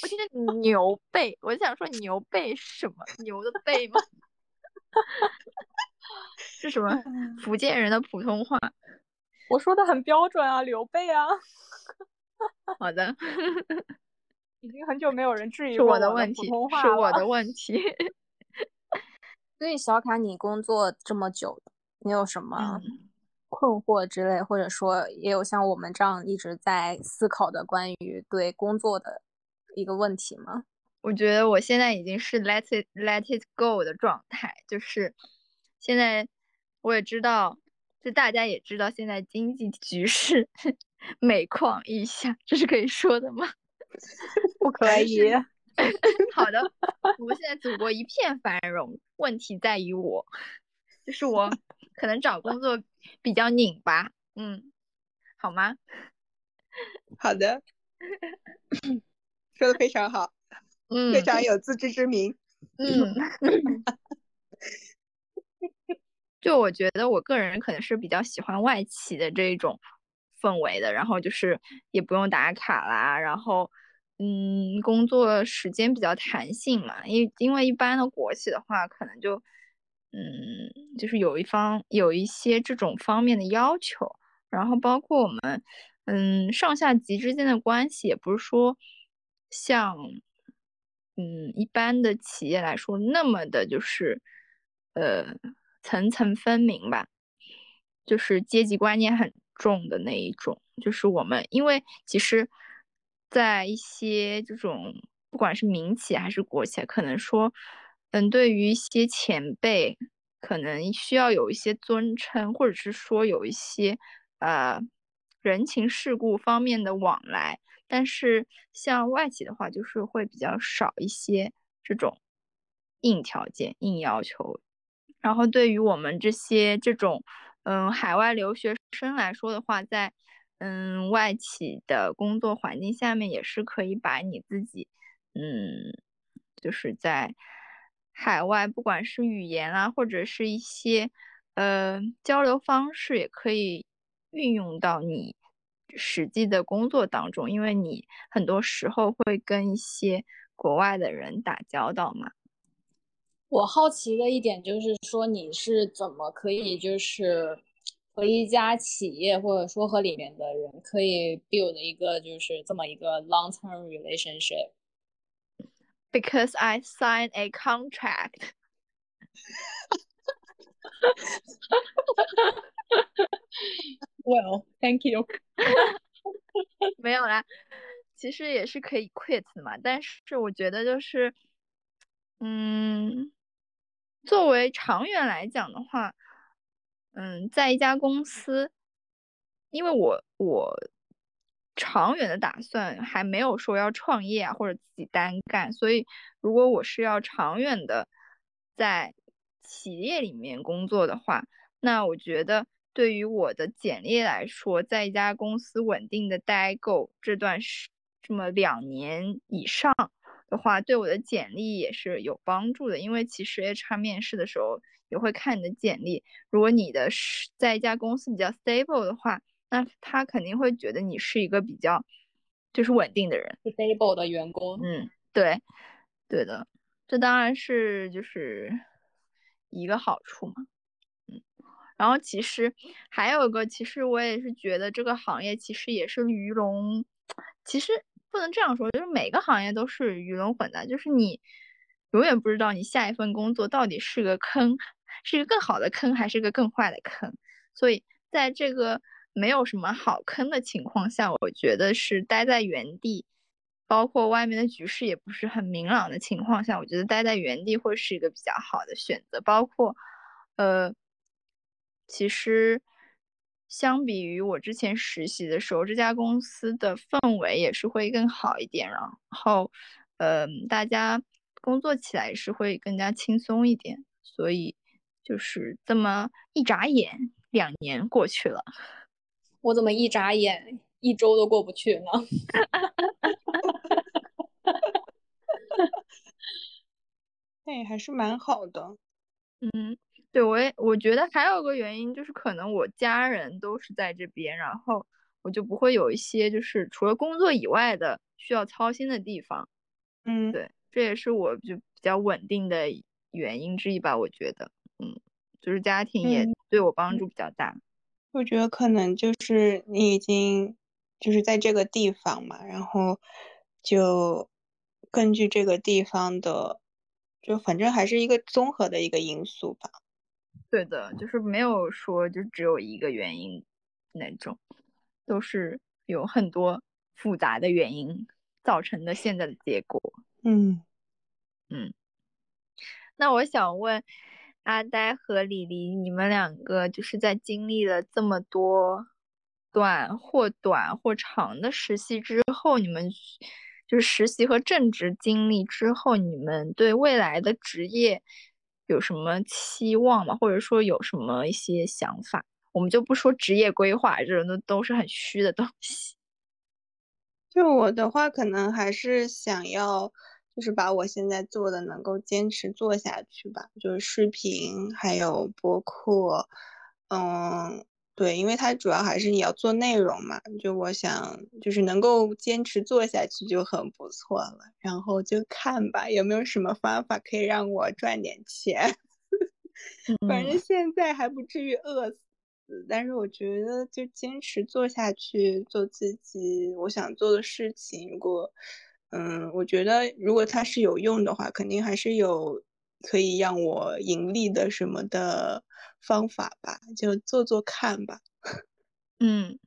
我听着 *laughs* 牛背，我就想说牛背是什么？牛的背吗？*laughs* 是什么福建人的普通话？我说的很标准啊，刘备啊，好的，*laughs* 已经很久没有人质疑我的问题是我的问题。*laughs* 所以小卡，你工作这么久，你有什么嗯困惑之类，或者说也有像我们这样一直在思考的关于对工作的一个问题吗？我觉得我现在已经是 let it let it go 的状态，就是现在我也知道，就大家也知道现在经济局势 *laughs* 每况愈下，这是可以说的吗？*laughs* 不可以，*laughs* 好的，我们现在祖国一片繁荣，问题在于我，就是我 *laughs* 可能找工作比较拧巴，嗯，好吗？好的，说的非常好，嗯非常有自知之明。嗯，就我觉得我个人可能是比较喜欢外企的这种氛围的，然后就是也不用打卡啦，然后嗯，工作时间比较弹性嘛，因因为一般的国企的话，可能就嗯，就是有一方有一些这种方面的要求，然后包括我们嗯上下级之间的关系，也不是说像嗯一般的企业来说那么的就是呃层层分明吧，就是阶级观念很重的那一种。就是我们因为其实，在一些这种不管是民企还是国企，可能说嗯对于一些前辈。可能需要有一些尊称，或者是说有一些呃人情世故方面的往来，但是像外企的话，就是会比较少一些这种硬条件、硬要求。然后对于我们这些这种嗯海外留学生来说的话，在嗯外企的工作环境下面，也是可以把你自己嗯就是在。海外不管是语言啊，或者是一些呃交流方式，也可以运用到你实际的工作当中，因为你很多时候会跟一些国外的人打交道嘛。我好奇的一点就是说，你是怎么可以就是和一家企业或者说和里面的人可以 build 一个就是这么一个 long term relationship？Because I signed a contract。Well, thank you. 没有啦，其实也是可以 quit 的嘛。但是我觉得就是，嗯，作为长远来讲的话，嗯，在一家公司，因为我我长远的打算还没有说要创业啊，或者自己单干，所以如果我是要长远的在企业里面工作的话，那我觉得对于我的简历来说，在一家公司稳定的待够这段时这么两年以上，的话，对我的简历也是有帮助的。因为其实 HR 面试的时候也会看你的简历，如果你的是在一家公司比较 stable 的话，那他肯定会觉得你是一个比较就是稳定的人，stable 的员工。嗯，对，对的，这当然是就是一个好处嘛。嗯，然后其实还有一个，其实我也是觉得这个行业其实也是鱼龙，其实。不能这样说，就是每个行业都是鱼龙混杂，就是你永远不知道你下一份工作到底是个坑，是一个更好的坑，还是个更坏的坑。所以在这个没有什么好坑的情况下，我觉得是待在原地，包括外面的局势也不是很明朗的情况下，我觉得待在原地会是一个比较好的选择。包括，呃，其实。相比于我之前实习的时候，这家公司的氛围也是会更好一点，然后，嗯，大家工作起来是会更加轻松一点，所以就是这么一眨眼，两年过去了，我怎么一眨眼一周都过不去呢？*laughs* 那还是蛮好的，嗯。对，我也我觉得还有个原因就是，可能我家人都是在这边，然后我就不会有一些就是除了工作以外的需要操心的地方。嗯，对，这也是我就比较稳定的原因之一吧。我觉得，嗯，就是家庭也对我帮助比较大。我觉得可能就是你已经就是在这个地方嘛，然后就根据这个地方的，就反正还是一个综合的一个因素吧。对的，就是没有说就只有一个原因那种，都是有很多复杂的原因造成的现在的结果。嗯嗯，那我想问阿呆和李黎，你们两个就是在经历了这么多短或短或长的实习之后，你们就是实习和正职经历之后，你们对未来的职业？有什么期望吗？或者说有什么一些想法？我们就不说职业规划这种都都是很虚的东西。就我的话，可能还是想要，就是把我现在做的能够坚持做下去吧。就是视频还有播客，嗯。对，因为它主要还是你要做内容嘛，就我想就是能够坚持做下去就很不错了，然后就看吧，有没有什么方法可以让我赚点钱。*laughs* 反正现在还不至于饿死，但是我觉得就坚持做下去，做自己我想做的事情。如果，嗯，我觉得如果它是有用的话，肯定还是有可以让我盈利的什么的。方法吧，就做做看吧。*laughs* 嗯，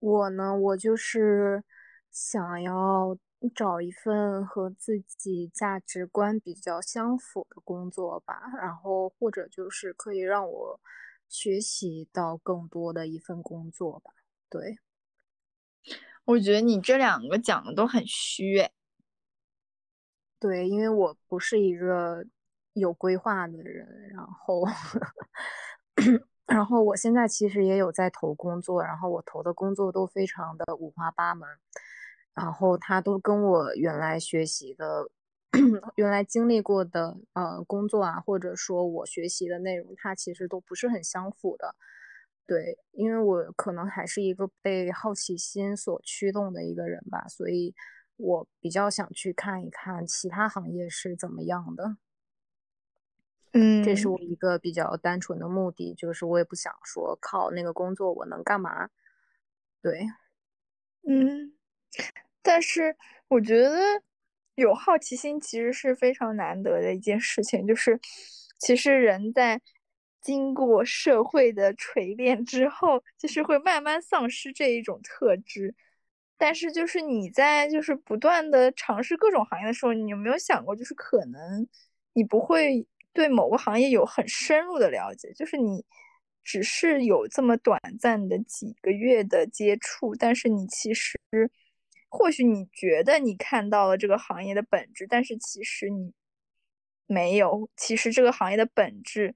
我呢，我就是想要找一份和自己价值观比较相符的工作吧，然后或者就是可以让我学习到更多的一份工作吧。对，我觉得你这两个讲的都很虚。对，因为我不是一个。有规划的人，然后，然后我现在其实也有在投工作，然后我投的工作都非常的五花八门，然后他都跟我原来学习的、原来经历过的呃工作啊，或者说我学习的内容，它其实都不是很相符的。对，因为我可能还是一个被好奇心所驱动的一个人吧，所以我比较想去看一看其他行业是怎么样的。嗯，这是我一个比较单纯的目的，就是我也不想说靠那个工作我能干嘛。对，嗯，但是我觉得有好奇心其实是非常难得的一件事情，就是其实人在经过社会的锤炼之后，就是会慢慢丧失这一种特质。但是就是你在就是不断的尝试各种行业的时候，你有没有想过，就是可能你不会。对某个行业有很深入的了解，就是你只是有这么短暂的几个月的接触，但是你其实或许你觉得你看到了这个行业的本质，但是其实你没有。其实这个行业的本质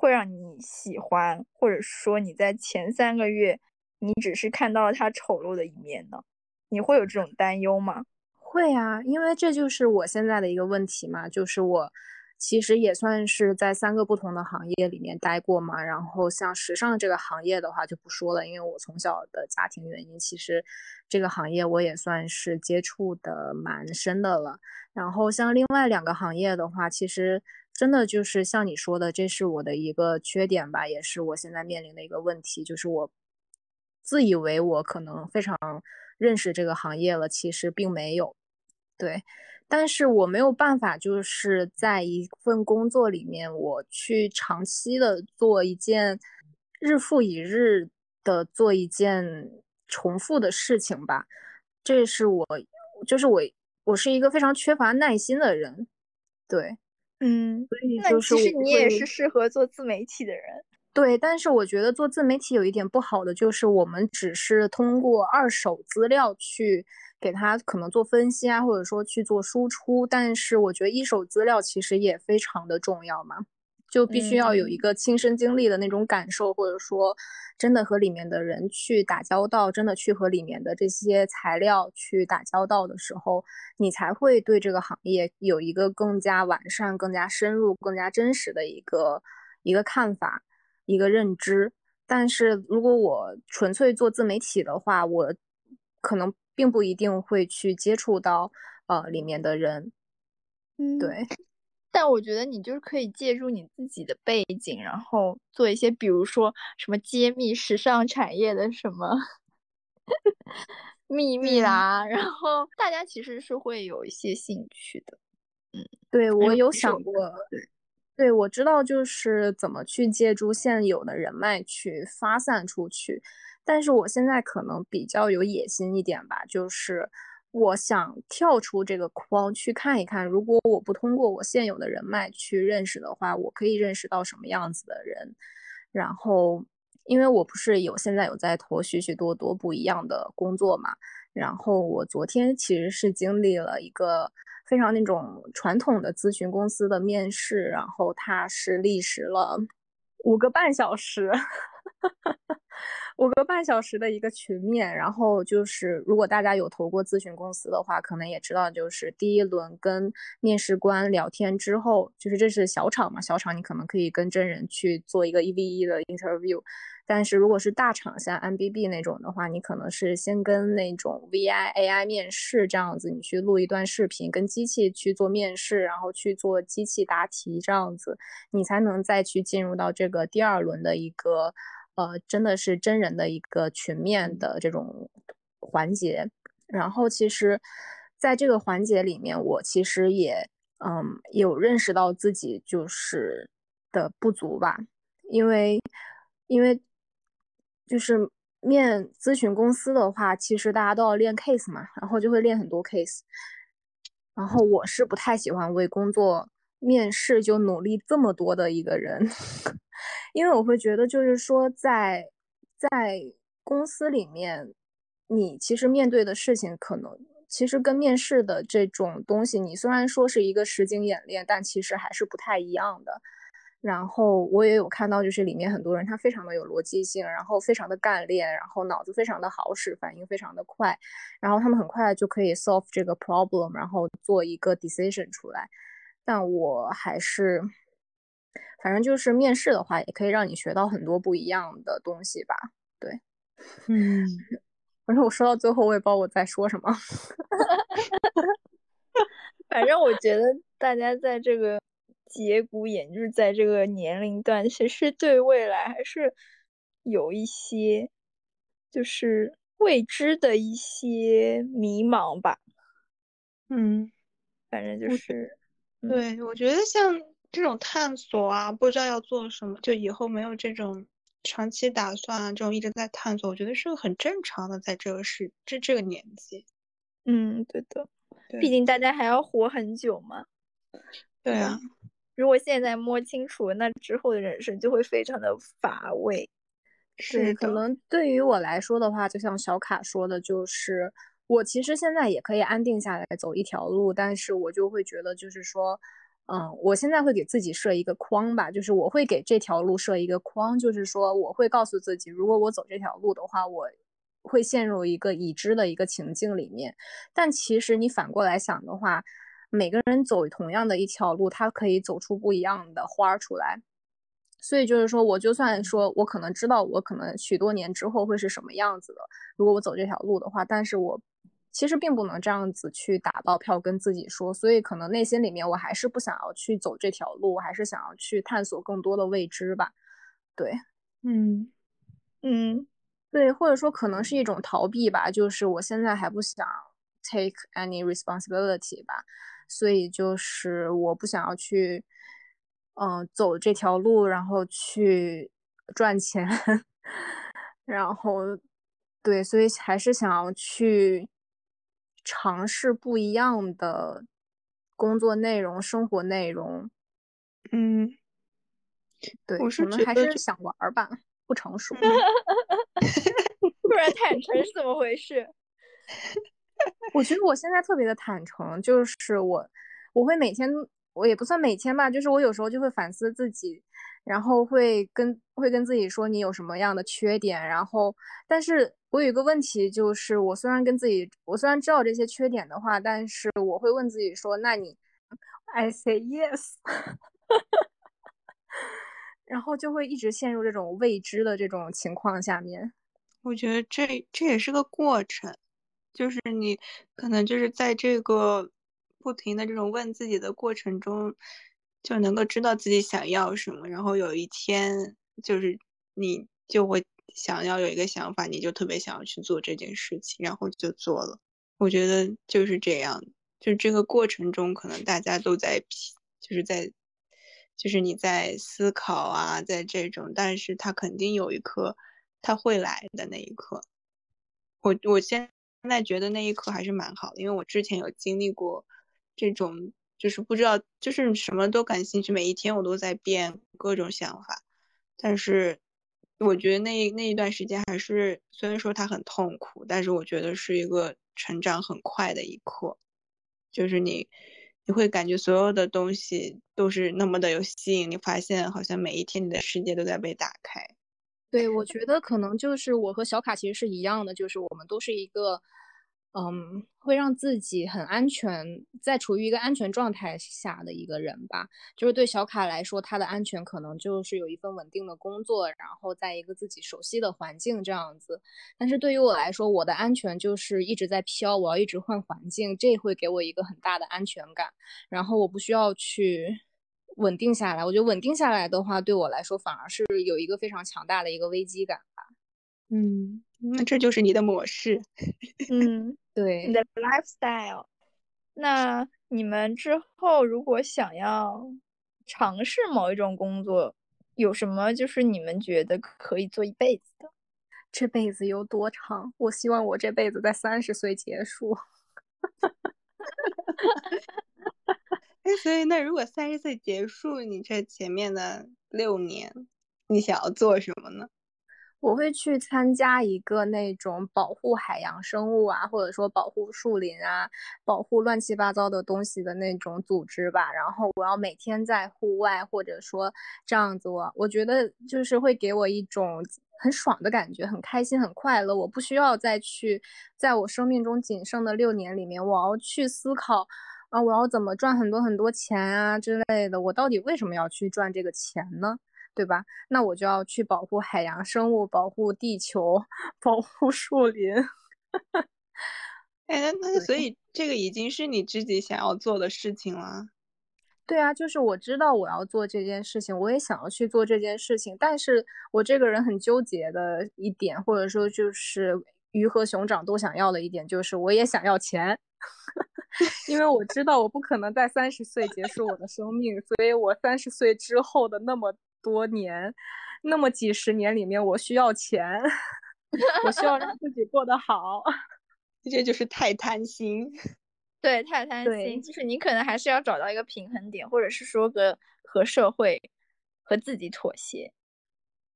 会让你喜欢，或者说你在前三个月你只是看到了他丑陋的一面呢？你会有这种担忧吗？会啊，因为这就是我现在的一个问题嘛，就是我其实也算是在三个不同的行业里面待过嘛。然后像时尚这个行业的话就不说了，因为我从小的家庭原因，其实这个行业我也算是接触的蛮深的了。然后像另外两个行业的话，其实真的就是像你说的，这是我的一个缺点吧，也是我现在面临的一个问题，就是我自以为我可能非常认识这个行业了，其实并没有。对，但是我没有办法，就是在一份工作里面，我去长期的做一件日复一日的做一件重复的事情吧。这是我，就是我。我是一个非常缺乏耐心的人，对，嗯，所以就是其实你也是适合做自媒体的人，对。但是我觉得做自媒体有一点不好的就是，我们只是通过二手资料去给他可能做分析啊，或者说去做输出，但是我觉得一手资料其实也非常的重要嘛。就必须要有一个亲身经历的那种感受，或者说真的和里面的人去打交道，真的去和里面的这些材料去打交道的时候，你才会对这个行业有一个更加完善、更加深入、更加真实的一个一个看法、一个认知。但是如果我纯粹做自媒体的话，我可能并不一定会去接触到呃里面的人，嗯，对。但我觉得你就是可以借助你自己的背景，然后做一些，比如说什么揭秘时尚产业的什么 *laughs* 秘密啦，然后大家其实是会有一些兴趣的。嗯，对我有想过，对，对我知道就是怎么去借助现有的人脉去发散出去，但是我现在可能比较有野心一点吧，就是。我想跳出这个框去看一看，如果我不通过我现有的人脉去认识的话，我可以认识到什么样子的人。然后，因为我不是有现在有在投许许多多不一样的工作嘛。然后我昨天其实是经历了一个非常那种传统的咨询公司的面试，然后它是历时了五个半小时。*laughs* 五个半小时的一个群面，然后就是如果大家有投过咨询公司的话，可能也知道，就是第一轮跟面试官聊天之后，就是这是小场嘛，小场你可能可以跟真人去做一个一 v 一的 interview，但是如果是大厂像 MBB 那种的话，你可能是先跟那种 VI AI 面试这样子，你去录一段视频，跟机器去做面试，然后去做机器答题这样子，你才能再去进入到这个第二轮的一个。呃，真的是真人的一个群面的这种环节，然后其实，在这个环节里面，我其实也嗯有认识到自己就是的不足吧，因为因为就是面咨询公司的话，其实大家都要练 case 嘛，然后就会练很多 case，然后我是不太喜欢为工作面试就努力这么多的一个人。*laughs* 因为我会觉得，就是说，在在公司里面，你其实面对的事情，可能其实跟面试的这种东西，你虽然说是一个实景演练，但其实还是不太一样的。然后我也有看到，就是里面很多人他非常的有逻辑性，然后非常的干练，然后脑子非常的好使，反应非常的快，然后他们很快就可以 solve 这个 problem，然后做一个 decision 出来。但我还是。反正就是面试的话，也可以让你学到很多不一样的东西吧。对，嗯，*laughs* 反正我说到最后，我也不知道我在说什么。*laughs* 反正我觉得大家在这个节骨眼，就是在这个年龄段，其实对未来还是有一些就是未知的一些迷茫吧。嗯，反正就是，对我觉得像。这种探索啊，不知道要做什么，就以后没有这种长期打算啊，这种一直在探索，我觉得是个很正常的，在这个时这这个年纪。嗯，对的，毕竟大家还要活很久嘛。对啊，如果现在摸清楚，那之后的人生就会非常的乏味。是，可能对于我来说的话，就像小卡说的，就是我其实现在也可以安定下来走一条路，但是我就会觉得，就是说。嗯，我现在会给自己设一个框吧，就是我会给这条路设一个框，就是说我会告诉自己，如果我走这条路的话，我会陷入一个已知的一个情境里面。但其实你反过来想的话，每个人走同样的一条路，他可以走出不一样的花出来。所以就是说，我就算说我可能知道我可能许多年之后会是什么样子的，如果我走这条路的话，但是我其实并不能这样子去打包票跟自己说，所以可能内心里面我还是不想要去走这条路，我还是想要去探索更多的未知吧。对，嗯嗯，对，或者说可能是一种逃避吧，就是我现在还不想 take any responsibility 吧，所以就是我不想要去。嗯，走这条路，然后去赚钱，*laughs* 然后对，所以还是想要去尝试不一样的工作内容、生活内容。嗯，对，我是还是想玩吧，不成熟。*laughs* 不然坦诚是怎么回事？我觉得我现在特别的坦诚，就是我，我会每天。我也不算每天吧，就是我有时候就会反思自己，然后会跟会跟自己说你有什么样的缺点，然后，但是我有一个问题，就是我虽然跟自己，我虽然知道这些缺点的话，但是我会问自己说，那你，I say yes，*laughs* 然后就会一直陷入这种未知的这种情况下面。我觉得这这也是个过程，就是你可能就是在这个。不停的这种问自己的过程中，就能够知道自己想要什么，然后有一天就是你就会想要有一个想法，你就特别想要去做这件事情，然后就做了。我觉得就是这样，就是这个过程中可能大家都在，就是在，就是你在思考啊，在这种，但是他肯定有一刻他会来的那一刻。我我现现在觉得那一刻还是蛮好的，因为我之前有经历过。这种就是不知道，就是什么都感兴趣，每一天我都在变各种想法，但是我觉得那那一段时间还是，虽然说它很痛苦，但是我觉得是一个成长很快的一刻，就是你你会感觉所有的东西都是那么的有吸引，你发现好像每一天你的世界都在被打开。对，我觉得可能就是我和小卡其实是一样的，就是我们都是一个。嗯，会让自己很安全，在处于一个安全状态下的一个人吧。就是对小卡来说，他的安全可能就是有一份稳定的工作，然后在一个自己熟悉的环境这样子。但是对于我来说，我的安全就是一直在飘，我要一直换环境，这会给我一个很大的安全感。然后我不需要去稳定下来，我觉得稳定下来的话，对我来说反而是有一个非常强大的一个危机感吧。嗯，那这就是你的模式。嗯。*laughs* 对你的 lifestyle，那你们之后如果想要尝试某一种工作，有什么就是你们觉得可以做一辈子的？这辈子有多长？我希望我这辈子在三十岁结束。*laughs* 所以那如果三十岁结束，你这前面的六年，你想要做什么呢？我会去参加一个那种保护海洋生物啊，或者说保护树林啊，保护乱七八糟的东西的那种组织吧。然后我要每天在户外，或者说这样子，我我觉得就是会给我一种很爽的感觉，很开心，很快乐。我不需要再去在我生命中仅剩的六年里面，我要去思考啊，我要怎么赚很多很多钱啊之类的。我到底为什么要去赚这个钱呢？对吧？那我就要去保护海洋生物，保护地球，*laughs* 保护树林。*laughs* 哎，那那所以这个已经是你自己想要做的事情了。对啊，就是我知道我要做这件事情，我也想要去做这件事情。但是我这个人很纠结的一点，或者说就是鱼和熊掌都想要的一点，就是我也想要钱，因为我知道我不可能在三十岁结束我的生命，所以我三十岁之后的那么。多年，那么几十年里面，我需要钱，我需要让自己过得好，*laughs* 这就是太贪心。对，太贪心，就是你可能还是要找到一个平衡点，或者是说个和社会和自己妥协，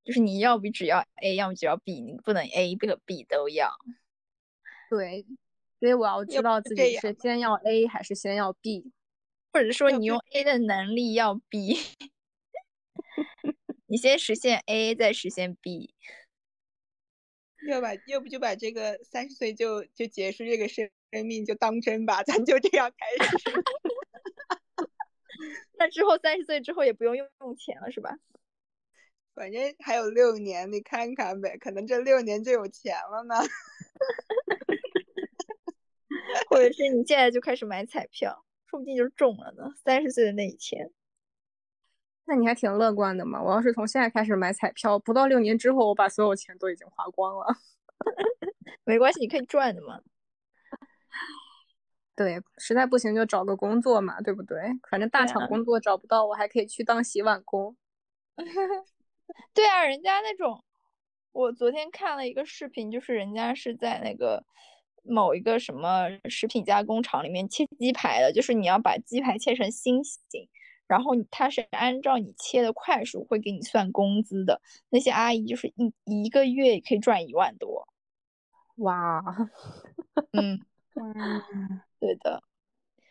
就是你要不只要 A，要么只要 B，你不能 A 和 B 都要。对，所以我要知道自己是先要 A 还是先要 B，或者说你用 A 的能力要 B。*laughs* 你先实现 A，再实现 B。要把要不就把这个三十岁就就结束这个生命就当真吧，咱就这样开始。*laughs* 那之后三十岁之后也不用用用钱了是吧？反正还有六年，你看看呗，可能这六年就有钱了呢。*laughs* 或者是你现在就开始买彩票，说不定就中了呢。三十岁的那一天，那你还挺乐观的嘛。我要是从现在开始买彩票，不到六年之后，我把所有钱都已经花光了。*laughs* 没关系，你可以赚的嘛。对，实在不行就找个工作嘛，对不对？反正大厂工作找不到，我还可以去当洗碗工。*laughs* 对啊，人家那种，我昨天看了一个视频，就是人家是在那个某一个什么食品加工厂里面切鸡排的，就是你要把鸡排切成心形，然后它是按照你切的块数会给你算工资的。那些阿姨就是一一个月可以赚一万多。哇，嗯。*laughs* 嗯，对的，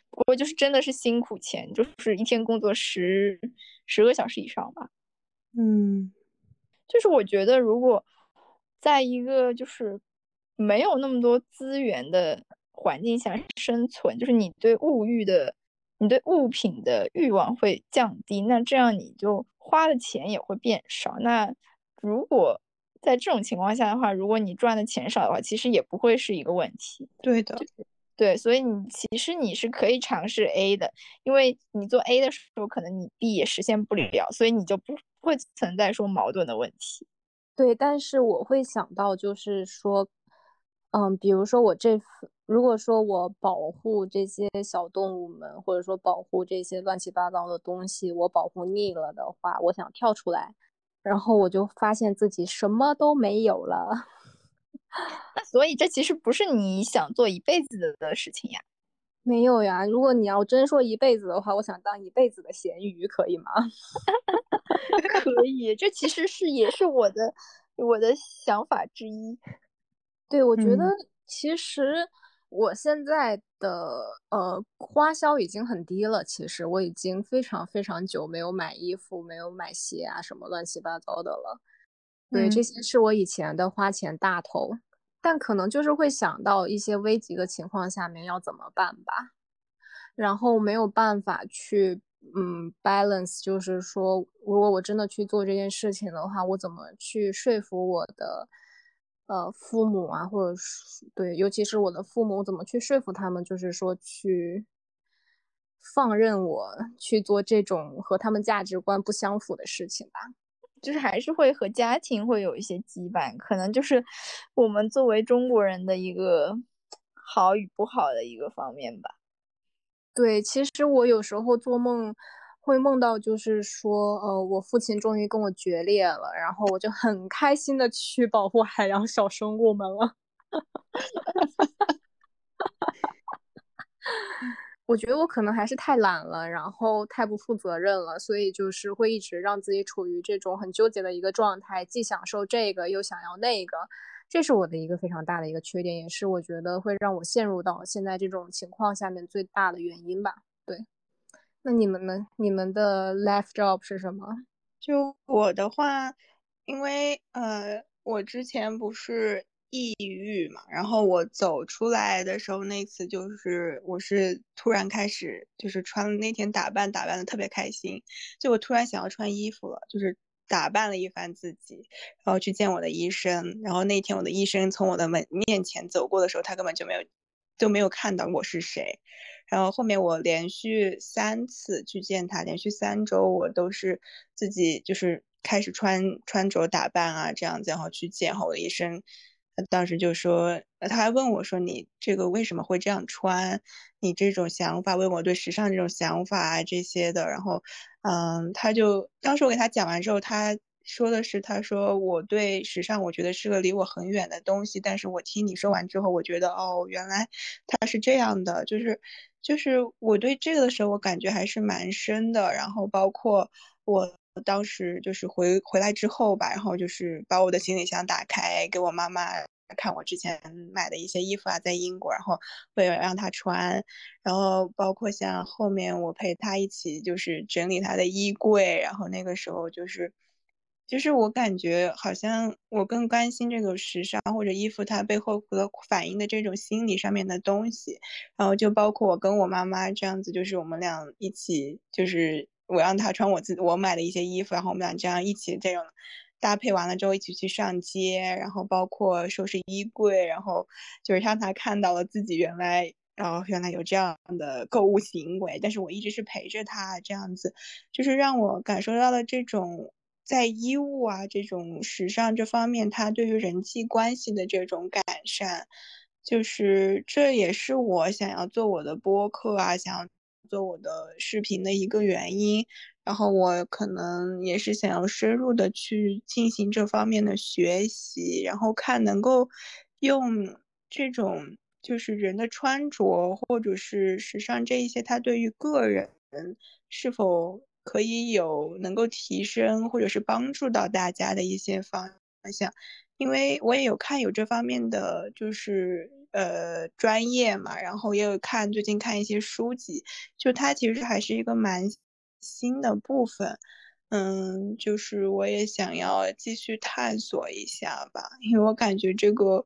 不过就是真的是辛苦钱，就是一天工作十十个小时以上吧。嗯，就是我觉得如果在一个就是没有那么多资源的环境下生存，就是你对物欲的、你对物品的欲望会降低，那这样你就花的钱也会变少。那如果在这种情况下的话，如果你赚的钱少的话，其实也不会是一个问题。对的，对，所以你其实你是可以尝试 A 的，因为你做 A 的时候，可能你 B 也实现不了，所以你就不会存在说矛盾的问题。对，但是我会想到就是说，嗯，比如说我这，如果说我保护这些小动物们，或者说保护这些乱七八糟的东西，我保护腻了的话，我想跳出来。然后我就发现自己什么都没有了，那所以这其实不是你想做一辈子的的事情呀？*laughs* 没有呀，如果你要真说一辈子的话，我想当一辈子的咸鱼，可以吗？*laughs* 可以，这其实是也是我的我的想法之一。对，我觉得其实。我现在的呃花销已经很低了，其实我已经非常非常久没有买衣服、没有买鞋啊什么乱七八糟的了。对，这些是我以前的花钱大头，但可能就是会想到一些危急的情况下面要怎么办吧，然后没有办法去嗯 balance，就是说如果我真的去做这件事情的话，我怎么去说服我的。呃，父母啊，或者是对，尤其是我的父母，怎么去说服他们？就是说去放任我去做这种和他们价值观不相符的事情吧。就是还是会和家庭会有一些羁绊，可能就是我们作为中国人的一个好与不好的一个方面吧。对，其实我有时候做梦。会梦到，就是说，呃，我父亲终于跟我决裂了，然后我就很开心的去保护海洋小生物们了。我觉得我可能还是太懒了，然后太不负责任了，所以就是会一直让自己处于这种很纠结的一个状态，既享受这个又想要那个，这是我的一个非常大的一个缺点，也是我觉得会让我陷入到现在这种情况下面最大的原因吧。对。那你们呢？你们的 life job 是什么？就我的话，因为呃，我之前不是抑郁嘛，然后我走出来的时候，那次就是我是突然开始就是穿那天打扮打扮的特别开心，就我突然想要穿衣服了，就是打扮了一番自己，然后去见我的医生，然后那天我的医生从我的门面前走过的时候，他根本就没有就没有看到我是谁。然后后面我连续三次去见他，连续三周我都是自己就是开始穿穿着打扮啊这样子，然后去见。后我的医生，他当时就说，他还问我说你这个为什么会这样穿？你这种想法，问我对时尚这种想法啊这些的。然后，嗯，他就当时我给他讲完之后，他。说的是，他说我对时尚，我觉得是个离我很远的东西。但是我听你说完之后，我觉得哦，原来他是这样的，就是就是我对这个的时候，我感觉还是蛮深的。然后包括我当时就是回回来之后吧，然后就是把我的行李箱打开，给我妈妈看我之前买的一些衣服啊，在英国，然后为了让她穿。然后包括像后面我陪她一起就是整理她的衣柜，然后那个时候就是。就是我感觉好像我更关心这个时尚或者衣服它背后的反映的这种心理上面的东西，然后就包括我跟我妈妈这样子，就是我们俩一起，就是我让她穿我自我买的一些衣服，然后我们俩这样一起这种搭配完了之后一起去上街，然后包括收拾衣柜，然后就是让她看到了自己原来。然后原来有这样的购物行为，但是我一直是陪着他这样子，就是让我感受到了这种在衣物啊这种时尚这方面，他对于人际关系的这种改善，就是这也是我想要做我的播客啊，想要做我的视频的一个原因。然后我可能也是想要深入的去进行这方面的学习，然后看能够用这种。就是人的穿着，或者是时尚这一些，它对于个人是否可以有能够提升，或者是帮助到大家的一些方向。因为我也有看有这方面的，就是呃专业嘛，然后也有看最近看一些书籍，就它其实还是一个蛮新的部分。嗯，就是我也想要继续探索一下吧，因为我感觉这个。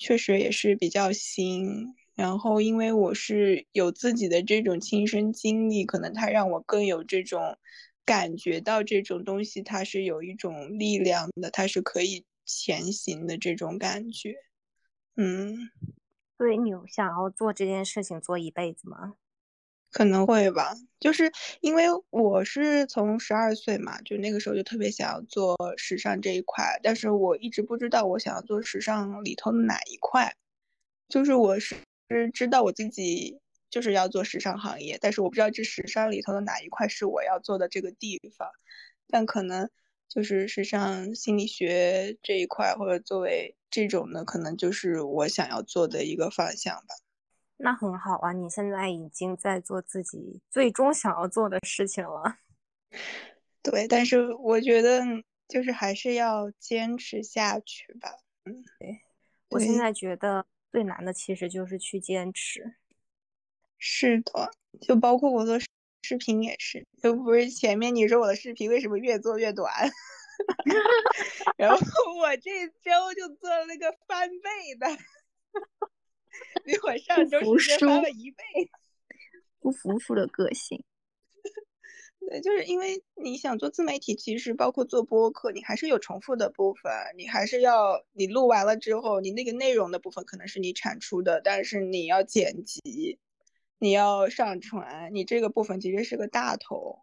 确实也是比较新，然后因为我是有自己的这种亲身经历，可能它让我更有这种感觉到这种东西，它是有一种力量的，它是可以前行的这种感觉。嗯，所以你想要做这件事情做一辈子吗？可能会吧，就是因为我是从十二岁嘛，就那个时候就特别想要做时尚这一块，但是我一直不知道我想要做时尚里头的哪一块，就是我是知道我自己就是要做时尚行业，但是我不知道这时尚里头的哪一块是我要做的这个地方，但可能就是时尚心理学这一块，或者作为这种呢，可能就是我想要做的一个方向吧。那很好啊，你现在已经在做自己最终想要做的事情了。*laughs* 对，但是我觉得就是还是要坚持下去吧。嗯，对，我现在觉得最难的其实就是去坚持。是的，就包括我做视频也是，就不是前面你说我的视频为什么越做越短，*laughs* 然后我这周就做了那个翻倍的。比我上周时间翻了一倍，不服输的个性。对，就是因为你想做自媒体，其实包括做播客，你还是有重复的部分，你还是要你录完了之后，你那个内容的部分可能是你产出的，但是你要剪辑，你要上传，你这个部分其实是个大头，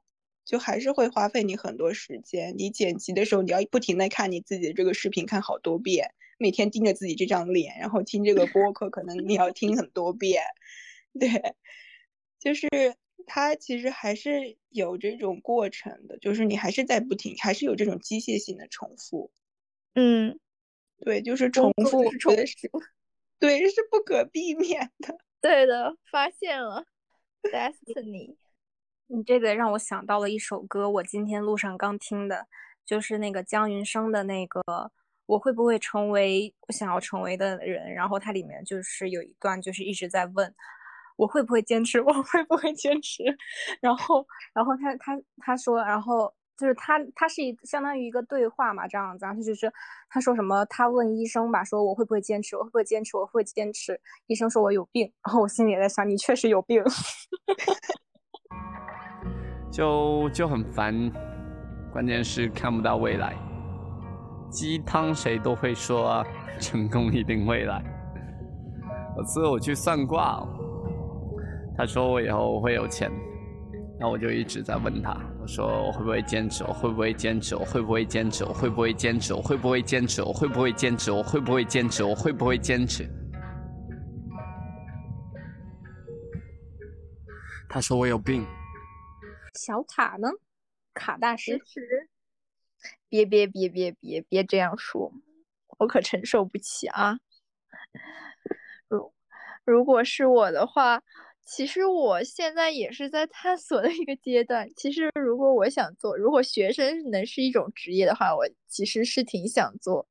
就还是会花费你很多时间。你剪辑的时候，你要不停的看你自己的这个视频，看好多遍。每天盯着自己这张脸，然后听这个播客，可能你要听很多遍。*laughs* 对，就是它其实还是有这种过程的，就是你还是在不停，还是有这种机械性的重复。嗯，对，就是重复，我觉得是，对，是不可避免的。*laughs* 对的，发现了，Destiny。你这个让我想到了一首歌，我今天路上刚听的，就是那个姜云升的那个。我会不会成为我想要成为的人？然后它里面就是有一段，就是一直在问我会不会坚持，*laughs* 我会不会坚持。然后，然后他他他说，然后就是他他是一相当于一个对话嘛，这样子。然后就是他说什么？他问医生吧，说我会不会坚持？我会不会坚持？我会坚持。医生说我有病。然后我心里也在想，你确实有病。*laughs* 就就很烦，关键是看不到未来。鸡汤谁都会说，成功一定会来。*laughs* 有次我去算卦，他说我以后会有钱，那我就一直在问他，我说我会不会坚持？我会不会坚持？我会不会坚持？我会不会坚持？我会不会坚持？我会不会坚持？我会不会坚持？我会不会坚持？他说我有病。小卡呢？卡大师。别别别别别别这样说，我可承受不起啊！*laughs* 如如果是我的话，其实我现在也是在探索的一个阶段。其实如果我想做，如果学生能是一种职业的话，我其实是挺想做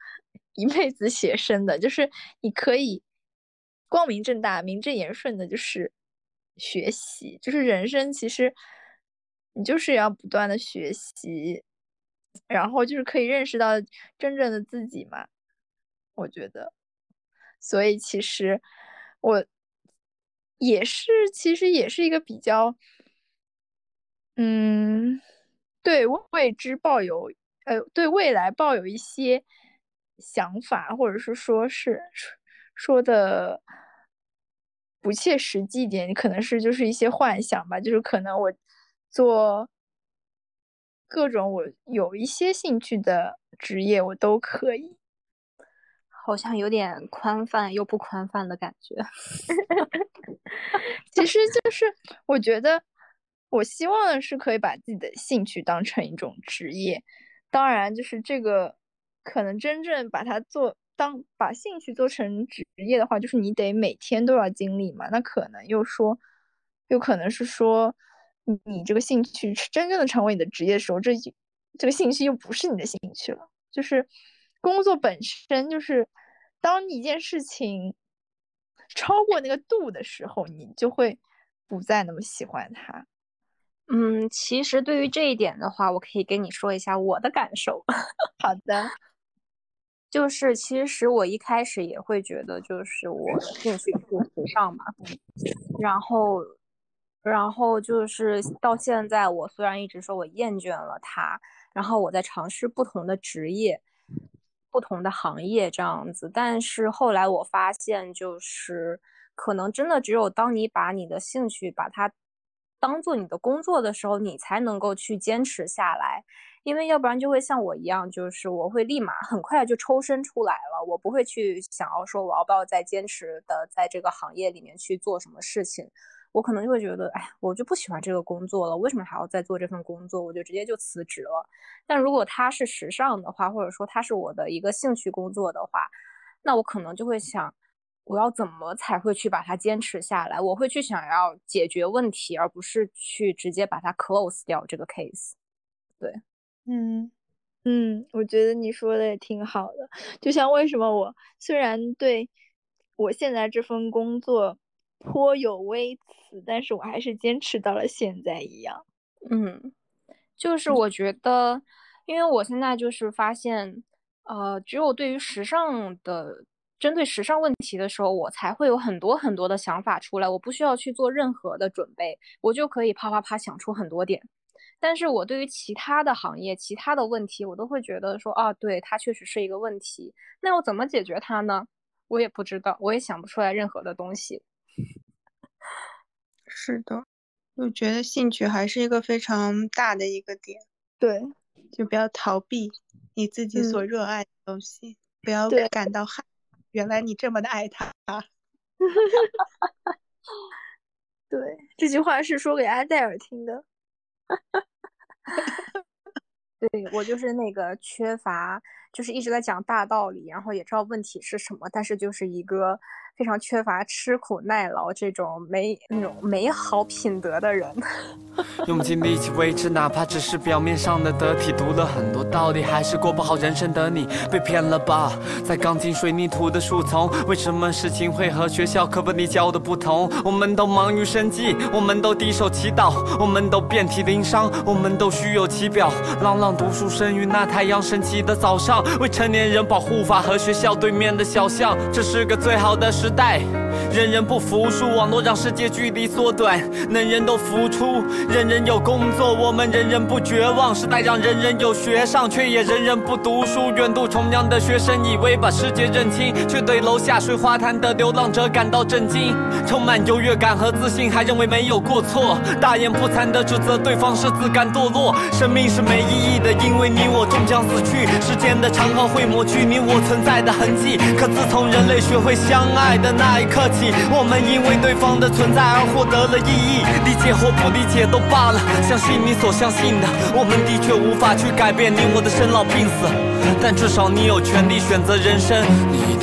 一辈子学生的。就是你可以光明正大、名正言顺的，就是学习，就是人生其实你就是要不断的学习。然后就是可以认识到真正的自己嘛，我觉得。所以其实我也是，其实也是一个比较，嗯，对未知抱有，呃，对未来抱有一些想法，或者是说是说的不切实际点，可能是就是一些幻想吧，就是可能我做各种我有一些兴趣的职业，我都可以。好像有点宽泛又不宽泛的感觉。*laughs* 其实就是我觉得，我希望是可以把自己的兴趣当成一种职业。当然，就是这个可能真正把它做当把兴趣做成职业的话，就是你得每天都要经历嘛。那可能又说，有可能是说，你这个兴趣真正的成为你的职业的时候，这这个兴趣又不是你的兴趣了，就是。工作本身就是，当一件事情超过那个度的时候，你就会不再那么喜欢他。嗯，其实对于这一点的话，我可以跟你说一下我的感受。*laughs* 好的，就是其实我一开始也会觉得，就是我兴趣不时尚嘛，然后，然后就是到现在，我虽然一直说我厌倦了它，然后我在尝试不同的职业。不同的行业这样子，但是后来我发现，就是可能真的只有当你把你的兴趣把它当做你的工作的时候，你才能够去坚持下来，因为要不然就会像我一样，就是我会立马很快就抽身出来了，我不会去想要说我要不要再坚持的在这个行业里面去做什么事情。我可能就会觉得，哎，我就不喜欢这个工作了，为什么还要再做这份工作？我就直接就辞职了。但如果它是时尚的话，或者说它是我的一个兴趣工作的话，那我可能就会想，我要怎么才会去把它坚持下来？我会去想要解决问题，而不是去直接把它 close 掉这个 case。对，嗯嗯，我觉得你说的也挺好的。就像为什么我虽然对我现在这份工作。颇有微词，但是我还是坚持到了现在一样。嗯，就是我觉得，因为我现在就是发现，呃，只有对于时尚的针对时尚问题的时候，我才会有很多很多的想法出来。我不需要去做任何的准备，我就可以啪啪啪想出很多点。但是我对于其他的行业、其他的问题，我都会觉得说，啊，对，它确实是一个问题。那我怎么解决它呢？我也不知道，我也想不出来任何的东西。是的，我觉得兴趣还是一个非常大的一个点。对，就不要逃避你自己所热爱的东西，不要感到害。原来你这么的爱他。*laughs* 对，这句话是说给阿黛尔听的。*laughs* 对我就是那个缺乏，就是一直在讲大道理，然后也知道问题是什么，但是就是一个。非常缺乏吃苦耐劳这种美那种美好品德的人，*laughs* 用尽力气维持，哪怕只是表面上的得体。读了很多道理，还是过不好人生的你，被骗了吧？在钢筋水泥土的树丛，为什么事情会和学校课本里教的不同？我们都忙于生计，我们都低手祈祷，我们都遍体鳞伤，我们都虚有其表，朗朗读书声于那太阳升起的早上。未成年人保护法和学校对面的小巷，这是个最好的。时时代，人人不服输，网络让世界距离缩短，能人都付出，人人有工作，我们人人不绝望。时代让人人有学上，却也人人不读书。远渡重洋的学生以为把世界认清，却对楼下水花坛的流浪者感到震惊。充满优越感和自信，还认为没有过错，大言不惭地指责对方是自甘堕落。生命是没意义的，因为你我终将死去。时间的长河会抹去你我存在的痕迹。可自从人类学会相爱。的那一刻起，我们因为对方的存在而获得了意义。理解或不理解都罢了，相信你所相信的。我们的确无法去改变你我的生老病死，但至少你有权利选择人生。你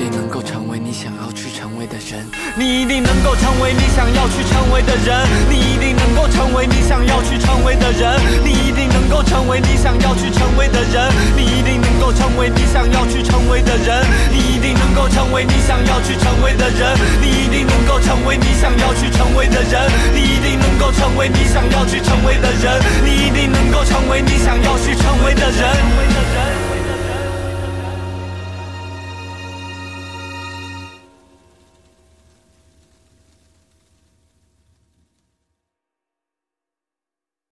你一定能够成为你想要去成为的人。你一定能够成为你想要去成为的人。你一定能够成为你想要去成为的人。你一定能够成为你想要去成为的人。你一定能够成为你想要去成为。的人，你一定能够成为你想要去成为的人。你一定能够成为你想要去成为的人。你一定能够成为你想要去成为的人。